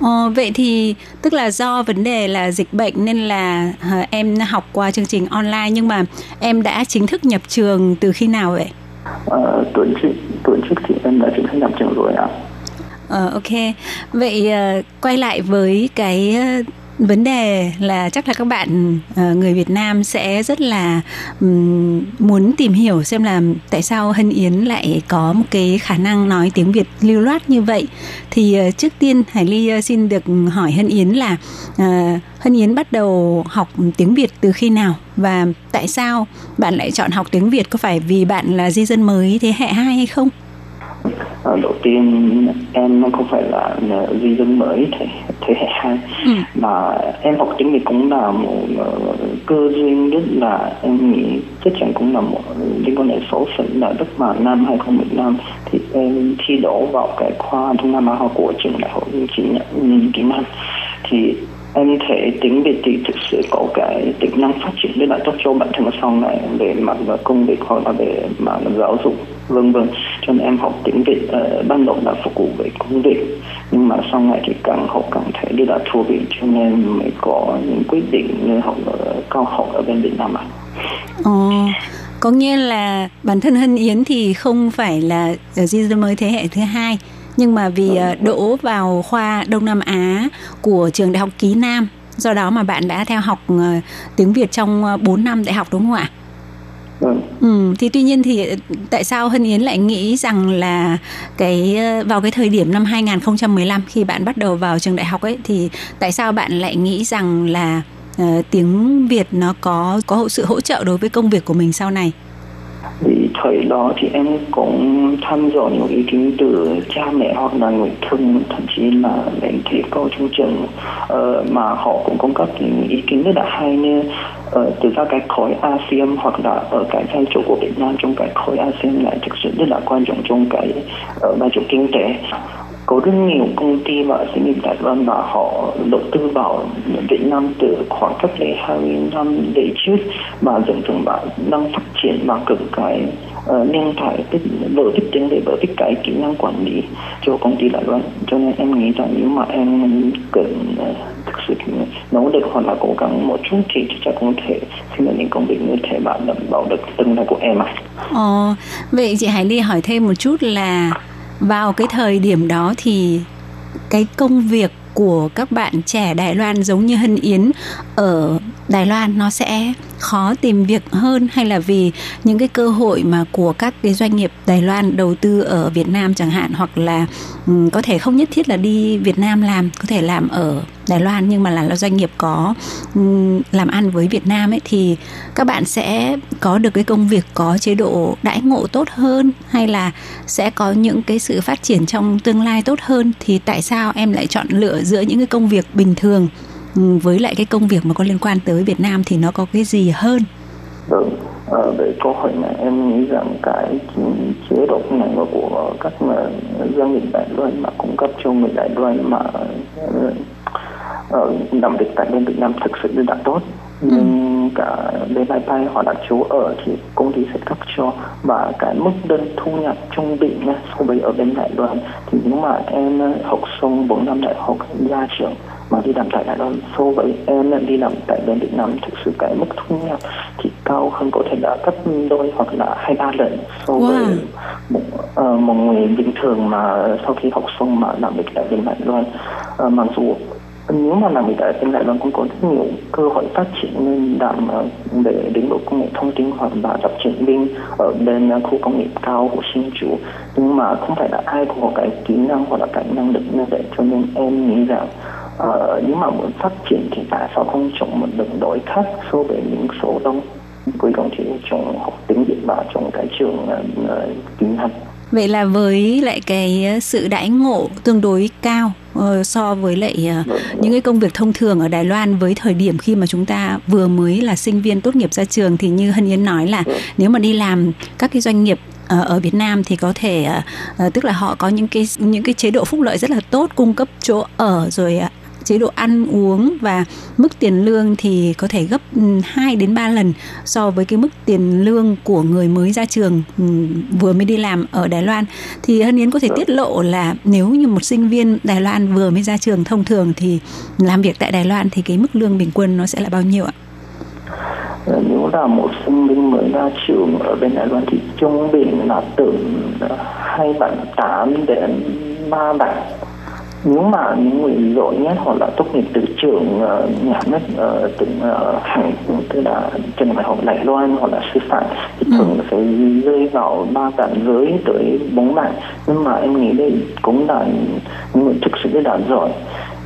Ờ, vậy thì tức là do vấn đề là dịch bệnh nên là uh, em học qua chương trình online nhưng mà em đã chính thức nhập trường từ khi nào vậy? Ờ, tuần trước tuần trước thì em đã chính thức nhập trường rồi ạ. Ờ, ok. Vậy uh, quay lại với cái uh, vấn đề là chắc là các bạn uh, người Việt Nam sẽ rất là um, muốn tìm hiểu xem là tại sao Hân Yến lại có một cái khả năng nói tiếng Việt lưu loát như vậy. Thì uh, trước tiên Hải Ly uh, xin được hỏi Hân Yến là uh, Hân Yến bắt đầu học tiếng Việt từ khi nào và tại sao bạn lại chọn học tiếng Việt có phải vì bạn là di dân mới thế hệ 2 hay không? À, đầu tiên em không phải là di dân mới thế, thế hệ hai ừ. mà em học tiếng Việt cũng là một uh, cơ duyên rất là em nghĩ chắc chắn cũng là một liên quan đến số phận là lúc mà năm 2015 thì em thi đỗ vào cái khoa Đông Nam Á học của trường đại học chỉ nhận kỹ năng thì em thể tiếng Việt thì thực sự có cái tính năng phát triển rất là tốt cho bản thân sau này về mặt công việc hoặc là về mặt giáo dục vân vân cho nên em học tiếng Việt uh, ban đầu là phục vụ về công việc nhưng mà sau này thì càng học càng thấy đi là thú vị cho nên mới có những quyết định học ở cao học ở bên Việt Nam ạ. Ồ, có nghĩa là bản thân Hân Yến thì không phải là ờ, di dân mới thế hệ thứ hai nhưng mà vì ờ, đỗ vào khoa Đông Nam Á của trường Đại học Ký Nam do đó mà bạn đã theo học uh, tiếng Việt trong uh, 4 năm đại học đúng không ạ? Ừ. ừ. thì tuy nhiên thì tại sao Hân Yến lại nghĩ rằng là cái vào cái thời điểm năm 2015 khi bạn bắt đầu vào trường đại học ấy thì tại sao bạn lại nghĩ rằng là uh, tiếng Việt nó có có sự hỗ trợ đối với công việc của mình sau này? Vì thời đó thì em cũng tham dò nhiều ý kiến từ cha mẹ hoặc là người thân thậm chí là đến thầy cô trong trường uh, ờ, mà họ cũng cung cấp những ý kiến rất là hay như uh, từ ra cái khối ASEAN hoặc là ở cái vai trò của Việt Nam trong cái khối ASEAN lại thực sự rất là quan trọng trong cái uh, vai trò kinh tế có rất nhiều công ty và doanh nghiệp Đài Loan và họ đầu tư vào Việt Nam từ khoảng cách đây 20 năm để trước và dần dần mà đang phát triển và cực cái uh, nhân tài tích vở biết tiếng để vở tích cái kỹ năng quản lý cho công ty Đài Loan cho nên em nghĩ rằng nếu mà em cần uh, thực sự nỗ lực hoặc là cố gắng một chút thì chắc chắn cũng thể xin được những công việc như thế bạn đảm bảo được tương lai của em à. Ờ, vậy chị Hải Ly hỏi thêm một chút là vào cái thời điểm đó thì cái công việc của các bạn trẻ Đài Loan giống như Hân Yến ở Đài Loan nó sẽ khó tìm việc hơn hay là vì những cái cơ hội mà của các cái doanh nghiệp Đài Loan đầu tư ở Việt Nam chẳng hạn hoặc là um, có thể không nhất thiết là đi Việt Nam làm có thể làm ở Đài Loan nhưng mà là doanh nghiệp có um, làm ăn với Việt Nam ấy thì các bạn sẽ có được cái công việc có chế độ đãi ngộ tốt hơn hay là sẽ có những cái sự phát triển trong tương lai tốt hơn? Thì tại sao em lại chọn lựa giữa những cái công việc bình thường? Với lại cái công việc mà có liên quan tới Việt Nam thì nó có cái gì hơn? Vâng, à, về câu hỏi này em nghĩ rằng cái chế độ này của các doanh nghiệp Đài Loan mà cung cấp cho người Đài Loan mà uh, làm việc tại bên Việt Nam thực sự là tốt nhưng ừ. cả bên máy bay họ đặt chỗ ở thì công ty sẽ cấp cho và cái mức đơn thu nhập trung bình so với ở bên Đài Loan thì nếu mà em học xong 4 năm đại học ra trường mà đi làm tại Đài Loan so với em đi làm tại bên Việt Nam thực sự cái mức thu nhập thì cao hơn có thể là gấp đôi hoặc là hai ba lần so wow. với một, uh, một người bình thường mà sau khi học xong mà làm việc tại bên Đài Loan uh, mặc dù nếu mà làm việc tại bên Đài Loan cũng có rất nhiều cơ hội phát triển nên làm để đến bộ công nghệ thông tin hoặc là phát triển viên ở bên khu công nghiệp cao của Sinh Chủ nhưng mà không phải là ai cũng có cái kỹ năng hoặc là cái năng lực như vậy cho nên em nghĩ rằng uh, nếu mà muốn phát triển thì tại sao không chọn một đường đổi khác so với những số đông? Cuối cùng thì chọn học tiếng Việt và chọn cái trường uh, tiếng Hàn. Vậy là với lại cái sự đãi ngộ tương đối cao so với lại những cái công việc thông thường ở Đài Loan với thời điểm khi mà chúng ta vừa mới là sinh viên tốt nghiệp ra trường thì như Hân Yến nói là nếu mà đi làm các cái doanh nghiệp ở Việt Nam thì có thể tức là họ có những cái những cái chế độ phúc lợi rất là tốt cung cấp chỗ ở rồi chế độ ăn uống và mức tiền lương thì có thể gấp ừ, 2 đến 3 lần so với cái mức tiền lương của người mới ra trường ừ, vừa mới đi làm ở Đài Loan thì Hân Yến có thể tiết lộ là nếu như một sinh viên Đài Loan vừa mới ra trường thông thường thì làm việc tại Đài Loan thì cái mức lương bình quân nó sẽ là bao nhiêu ạ? Ờ, nếu là một sinh viên mới ra trường ở bên Đài Loan thì trung bình là từ ờ, hai bạn tám đến ba bạn nếu mà những người giỏi nhất hoặc là tốt nghiệp từ trường uh, nhà nước uh, từ uh, hàng tức là trường đại học Đài Loan hoặc là sư phạm thì ừ. thường sẽ rơi vào ba bạn dưới tới bốn bạn nhưng mà em nghĩ đây cũng là những người thực sự là giỏi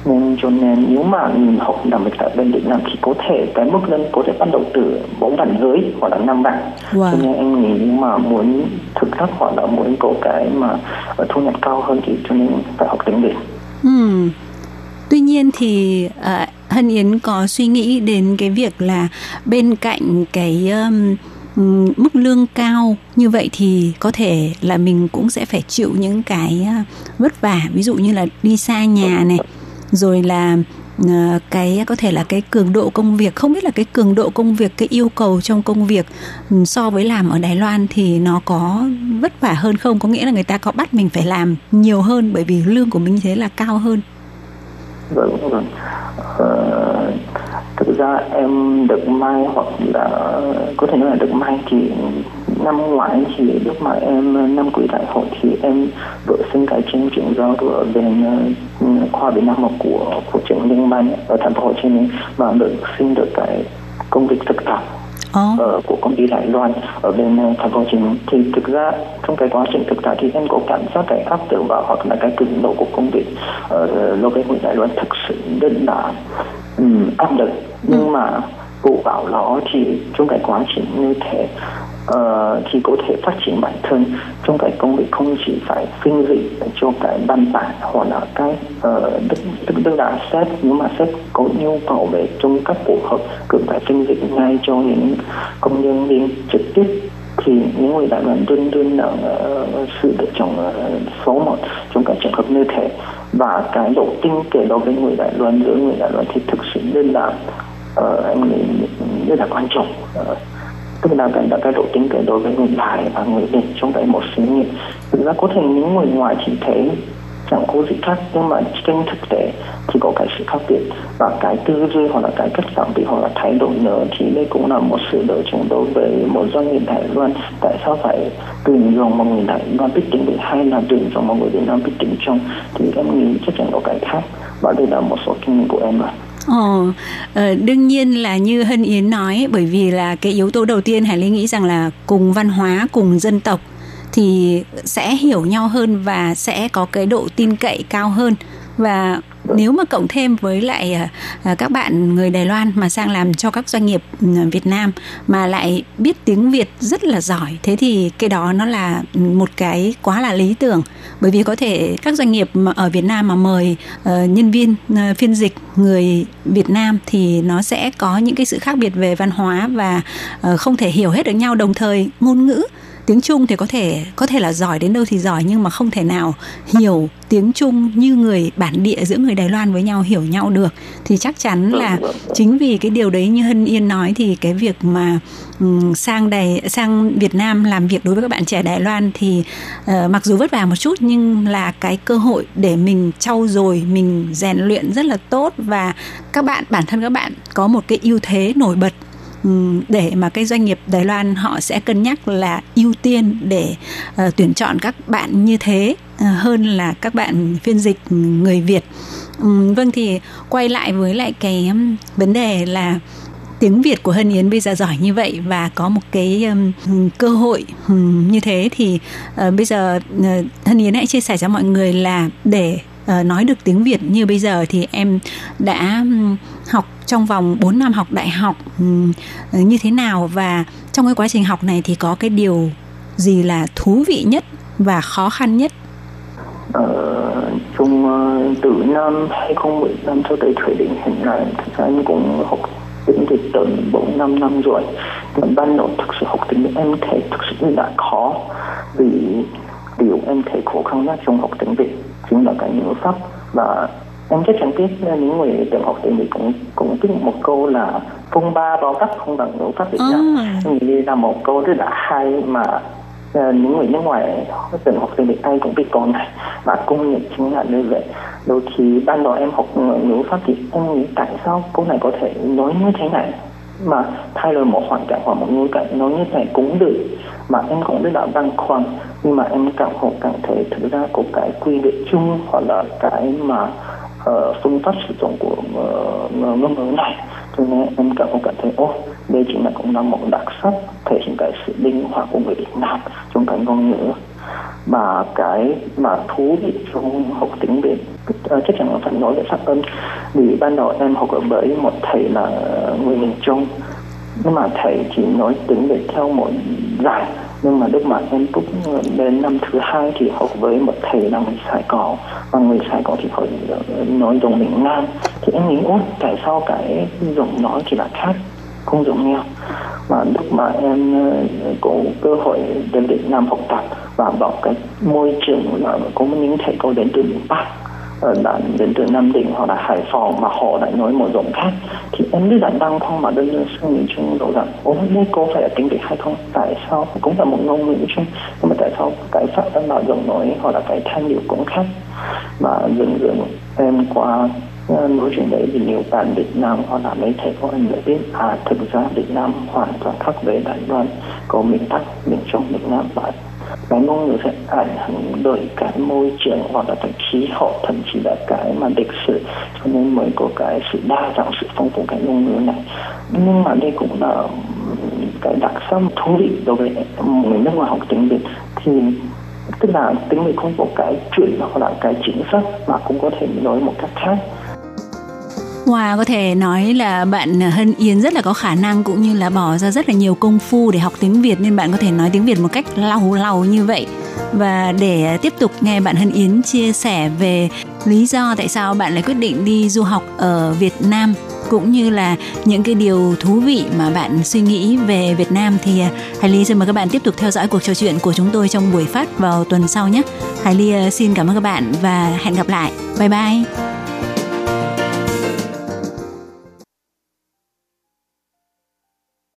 nên cho nên nếu mà mình học làm việc tại bên Việt Nam thì có thể cái mức lương có thể bắt đầu từ bốn bạn dưới hoặc là năm bạn wow. cho nên em nghĩ nếu mà muốn thực thấp hoặc là muốn có cái mà thu nhập cao hơn thì cho nên phải học tiếng Việt Ừ. Tuy nhiên thì uh, Hân Yến có suy nghĩ đến cái việc là bên cạnh cái um, mức lương cao như vậy thì có thể là mình cũng sẽ phải chịu những cái ờ, vất vả ví dụ như là đi xa nhà này rồi là Ờ, cái có thể là cái cường độ công việc không biết là cái cường độ công việc cái yêu cầu trong công việc ừ, so với làm ở Đài Loan thì nó có vất vả hơn không? Có nghĩa là người ta có bắt mình phải làm nhiều hơn bởi vì lương của mình thế là cao hơn? Vâng vâng. Ờ, thực ra em được may hoặc là có thể nói là được may thì năm ngoái thì lúc mà em năm cuối đại hội thì em vừa xin cái chương trình giao lưu ở bên uh, khoa Việt Nam học của của trường Liên bang ở thành phố Hồ Chí Minh và được xin được cái công việc thực tập oh. uh, của công ty Đài Loan ở bên uh, thành phố Hồ Chí Minh thì thực ra trong cái quá trình thực tập thì em có cảm giác cái áp lực và hoặc là cái cường độ của công việc ở uh, lô bên Đài Loan thực sự rất là um, áp lực nhưng ừ. mà vụ bảo nó thì trong cái quá trình như thế Ờ, uh, thì có thể phát triển bản thân trong cái công việc không chỉ phải phiên dịch cho cái văn bản hoặc là cái uh, tức, tức, tức là sếp nhưng mà sếp có nhu cầu về trong các cuộc họp cần phải phiên dịch ngay cho những công nhân viên trực tiếp. Thì những người đại đoàn luôn luôn là uh, sự lựa chọn uh, số một trong các trường hợp như thế. Và cái độ tin kể đối với người đại đoàn giữa người đại đoàn thì thực sự nên là uh, anh nghĩ rất là quan trọng. Uh, tức là cái, cái độ tính cậy đối với người Thái và người Việt trong đấy một xí nghiệp thực ra có thể những người ngoài chỉ thấy chẳng có gì khác nhưng mà trên thực tế thì có cái sự khác biệt. Và cái tư duy hoặc là cái cách làm bị hoặc là thay đổi nữa thì đây cũng là một sự lựa chọn đối với một doanh nghiệp Đài Loan. Tại sao phải tuyển dụng một người Đài Loan biết tiếng Việt hay là tuyển dụng một người Việt Nam biết tiếng Trung? Thì em nghĩ chắc chắn có cái khác. Và đây là một số kinh nghiệm của em ạ. Ồ, đương nhiên là như Hân Yến nói bởi vì là cái yếu tố đầu tiên Hải Linh nghĩ rằng là cùng văn hóa, cùng dân tộc thì sẽ hiểu nhau hơn và sẽ có cái độ tin cậy cao hơn. Và nếu mà cộng thêm với lại à, à, các bạn người Đài Loan mà sang làm cho các doanh nghiệp ừ, Việt Nam mà lại biết tiếng Việt rất là giỏi, thế thì cái đó nó là một cái quá là lý tưởng. Bởi vì có thể các doanh nghiệp mà ở Việt Nam mà mời ờ, nhân viên ờ, phiên dịch người Việt Nam thì nó sẽ có những cái sự khác biệt về văn hóa và ờ, không thể hiểu hết được nhau. Đồng thời ngôn ngữ tiếng Trung thì có thể có thể là giỏi đến đâu thì giỏi nhưng mà không thể nào hiểu tiếng Trung như người bản địa giữa người Đài Loan với nhau hiểu nhau được. Thì chắc chắn là chính vì cái điều đấy như Hân Yên nói thì cái việc mà um, sang Đài sang Việt Nam làm việc đối với các bạn trẻ Đài Loan thì uh, mặc dù vất vả một chút nhưng là cái cơ hội để mình trau dồi mình rèn luyện rất là tốt và các bạn bản thân các bạn có một cái ưu thế nổi bật Ừ, để mà cái doanh nghiệp Đài Loan họ sẽ cân nhắc là ưu tiên để uh, tuyển chọn các bạn như thế uh, hơn là các bạn phiên dịch người Việt. Um, vâng thì quay lại với lại cái um, vấn đề là tiếng Việt của Hân Yến bây giờ giỏi như vậy và có một cái um, cơ hội um, như thế thì uh, bây giờ uh, Hân Yến hãy chia sẻ cho mọi người là để uh, nói được tiếng Việt như bây giờ thì em đã học trong vòng 4 năm học đại học như thế nào và trong cái quá trình học này thì có cái điều gì là thú vị nhất và khó khăn nhất? Ờ, chung ờ, từ năm 2015 cho tới thời điểm hiện tại thực ra em cũng học tiếng Việt tận 4 năm năm rồi mà ban đầu thực sự học tiếng Việt em thấy thực sự là khó vì điều em thấy khó khăn nhất trong học tiếng Việt chính là cái ngữ pháp. Và em chắc chắn biết những người từng học tiếng Việt cũng cũng biết một câu là phong ba bao tắc không bằng ngữ pháp Việt Nam. Em nghĩ là một câu rất là hay mà uh, những người nước ngoài từng học tiếng Việt ai cũng biết câu này. Và công nhận chính là như vậy. Đôi khi ban đầu em học ngữ pháp thì em nghĩ tại sao câu này có thể nói như thế này mà thay đổi một hoàn cảnh hoặc một ngữ cảnh nói như thế cũng được. Mà em cũng rất là băn khoăn nhưng mà em cảm hộ cảm thấy thực ra có cái quy định chung hoặc là cái mà uh, phương pháp sử dụng của uh, ngôn ngữ này. Cho nên em cảm hộ cảm thấy ô đây chính là cũng là một đặc sắc thể hiện cái sự linh hoạt của người Việt Nam trong cái ngôn ngữ. Mà cái mà thú vị trong học tiếng Việt uh, chắc chắn là phải nói về phát âm vì ban đầu em học ở với một thầy là người miền Trung. Nhưng mà thầy chỉ nói tiếng Việt theo một giải nhưng mà lúc mà em bước đến năm thứ hai thì học với một thầy là người Sài Gòn. Và người Sài Gòn thì họ ờ, nói dùng miền Nam. Thì em nghĩ út tại sao cái giọng nói thì là khác không giống nhau? Và lúc mà em ờ, có cơ hội đến Việt Nam học tập và vào cái môi trường là có những thầy cô đến từ miền Bắc. Ờ, ở là đến từ Nam Định hoặc là Hải Phòng mà họ lại nói một giọng khác, thì em biết là đang không mà đơn giản suy nghĩ chung đầu rằng ôi đây có phải là tiếng Việt hay không? Tại sao? Cũng là một ngôn ngữ chung, nhưng mà tại sao cái phát âm là giọng nói hoặc là cái thanh điệu cũng khác? Mà dần dần em qua ờ, nói chuyện đấy thì nhiều bạn Việt Nam hoặc là mấy thầy cô anh đã biết à thực ra Việt Nam hoàn toàn khác với Đài Loan, có miền Bắc, miền Trung, miền Nam và và ngôn ngữ sẽ ảnh hưởng bởi cái môi trường hoặc là cái khí hậu, thậm chí là cái mà lịch sử. Cho nên mới có cái sự đa dạng, sự phong phú cái ngôn ngữ này. Nhưng mà đây cũng là cái đặc sắc thú vị đối với người nước ngoài học tiếng Việt. Thì, tức là tiếng Việt không có cái chuyện hoặc là cái chính sách mà cũng có thể nói một cách khác hoa có thể nói là bạn Hân Yến rất là có khả năng cũng như là bỏ ra rất là nhiều công phu để học tiếng Việt nên bạn có thể nói tiếng Việt một cách lau lau như vậy. Và để tiếp tục nghe bạn Hân Yến chia sẻ về lý do tại sao bạn lại quyết định đi du học ở Việt Nam, cũng như là những cái điều thú vị mà bạn suy nghĩ về Việt Nam thì à, Hải Ly xin mời các bạn tiếp tục theo dõi cuộc trò chuyện của chúng tôi trong buổi phát vào tuần sau nhé. Hải Ly à, xin cảm ơn các bạn và hẹn gặp lại. Bye bye.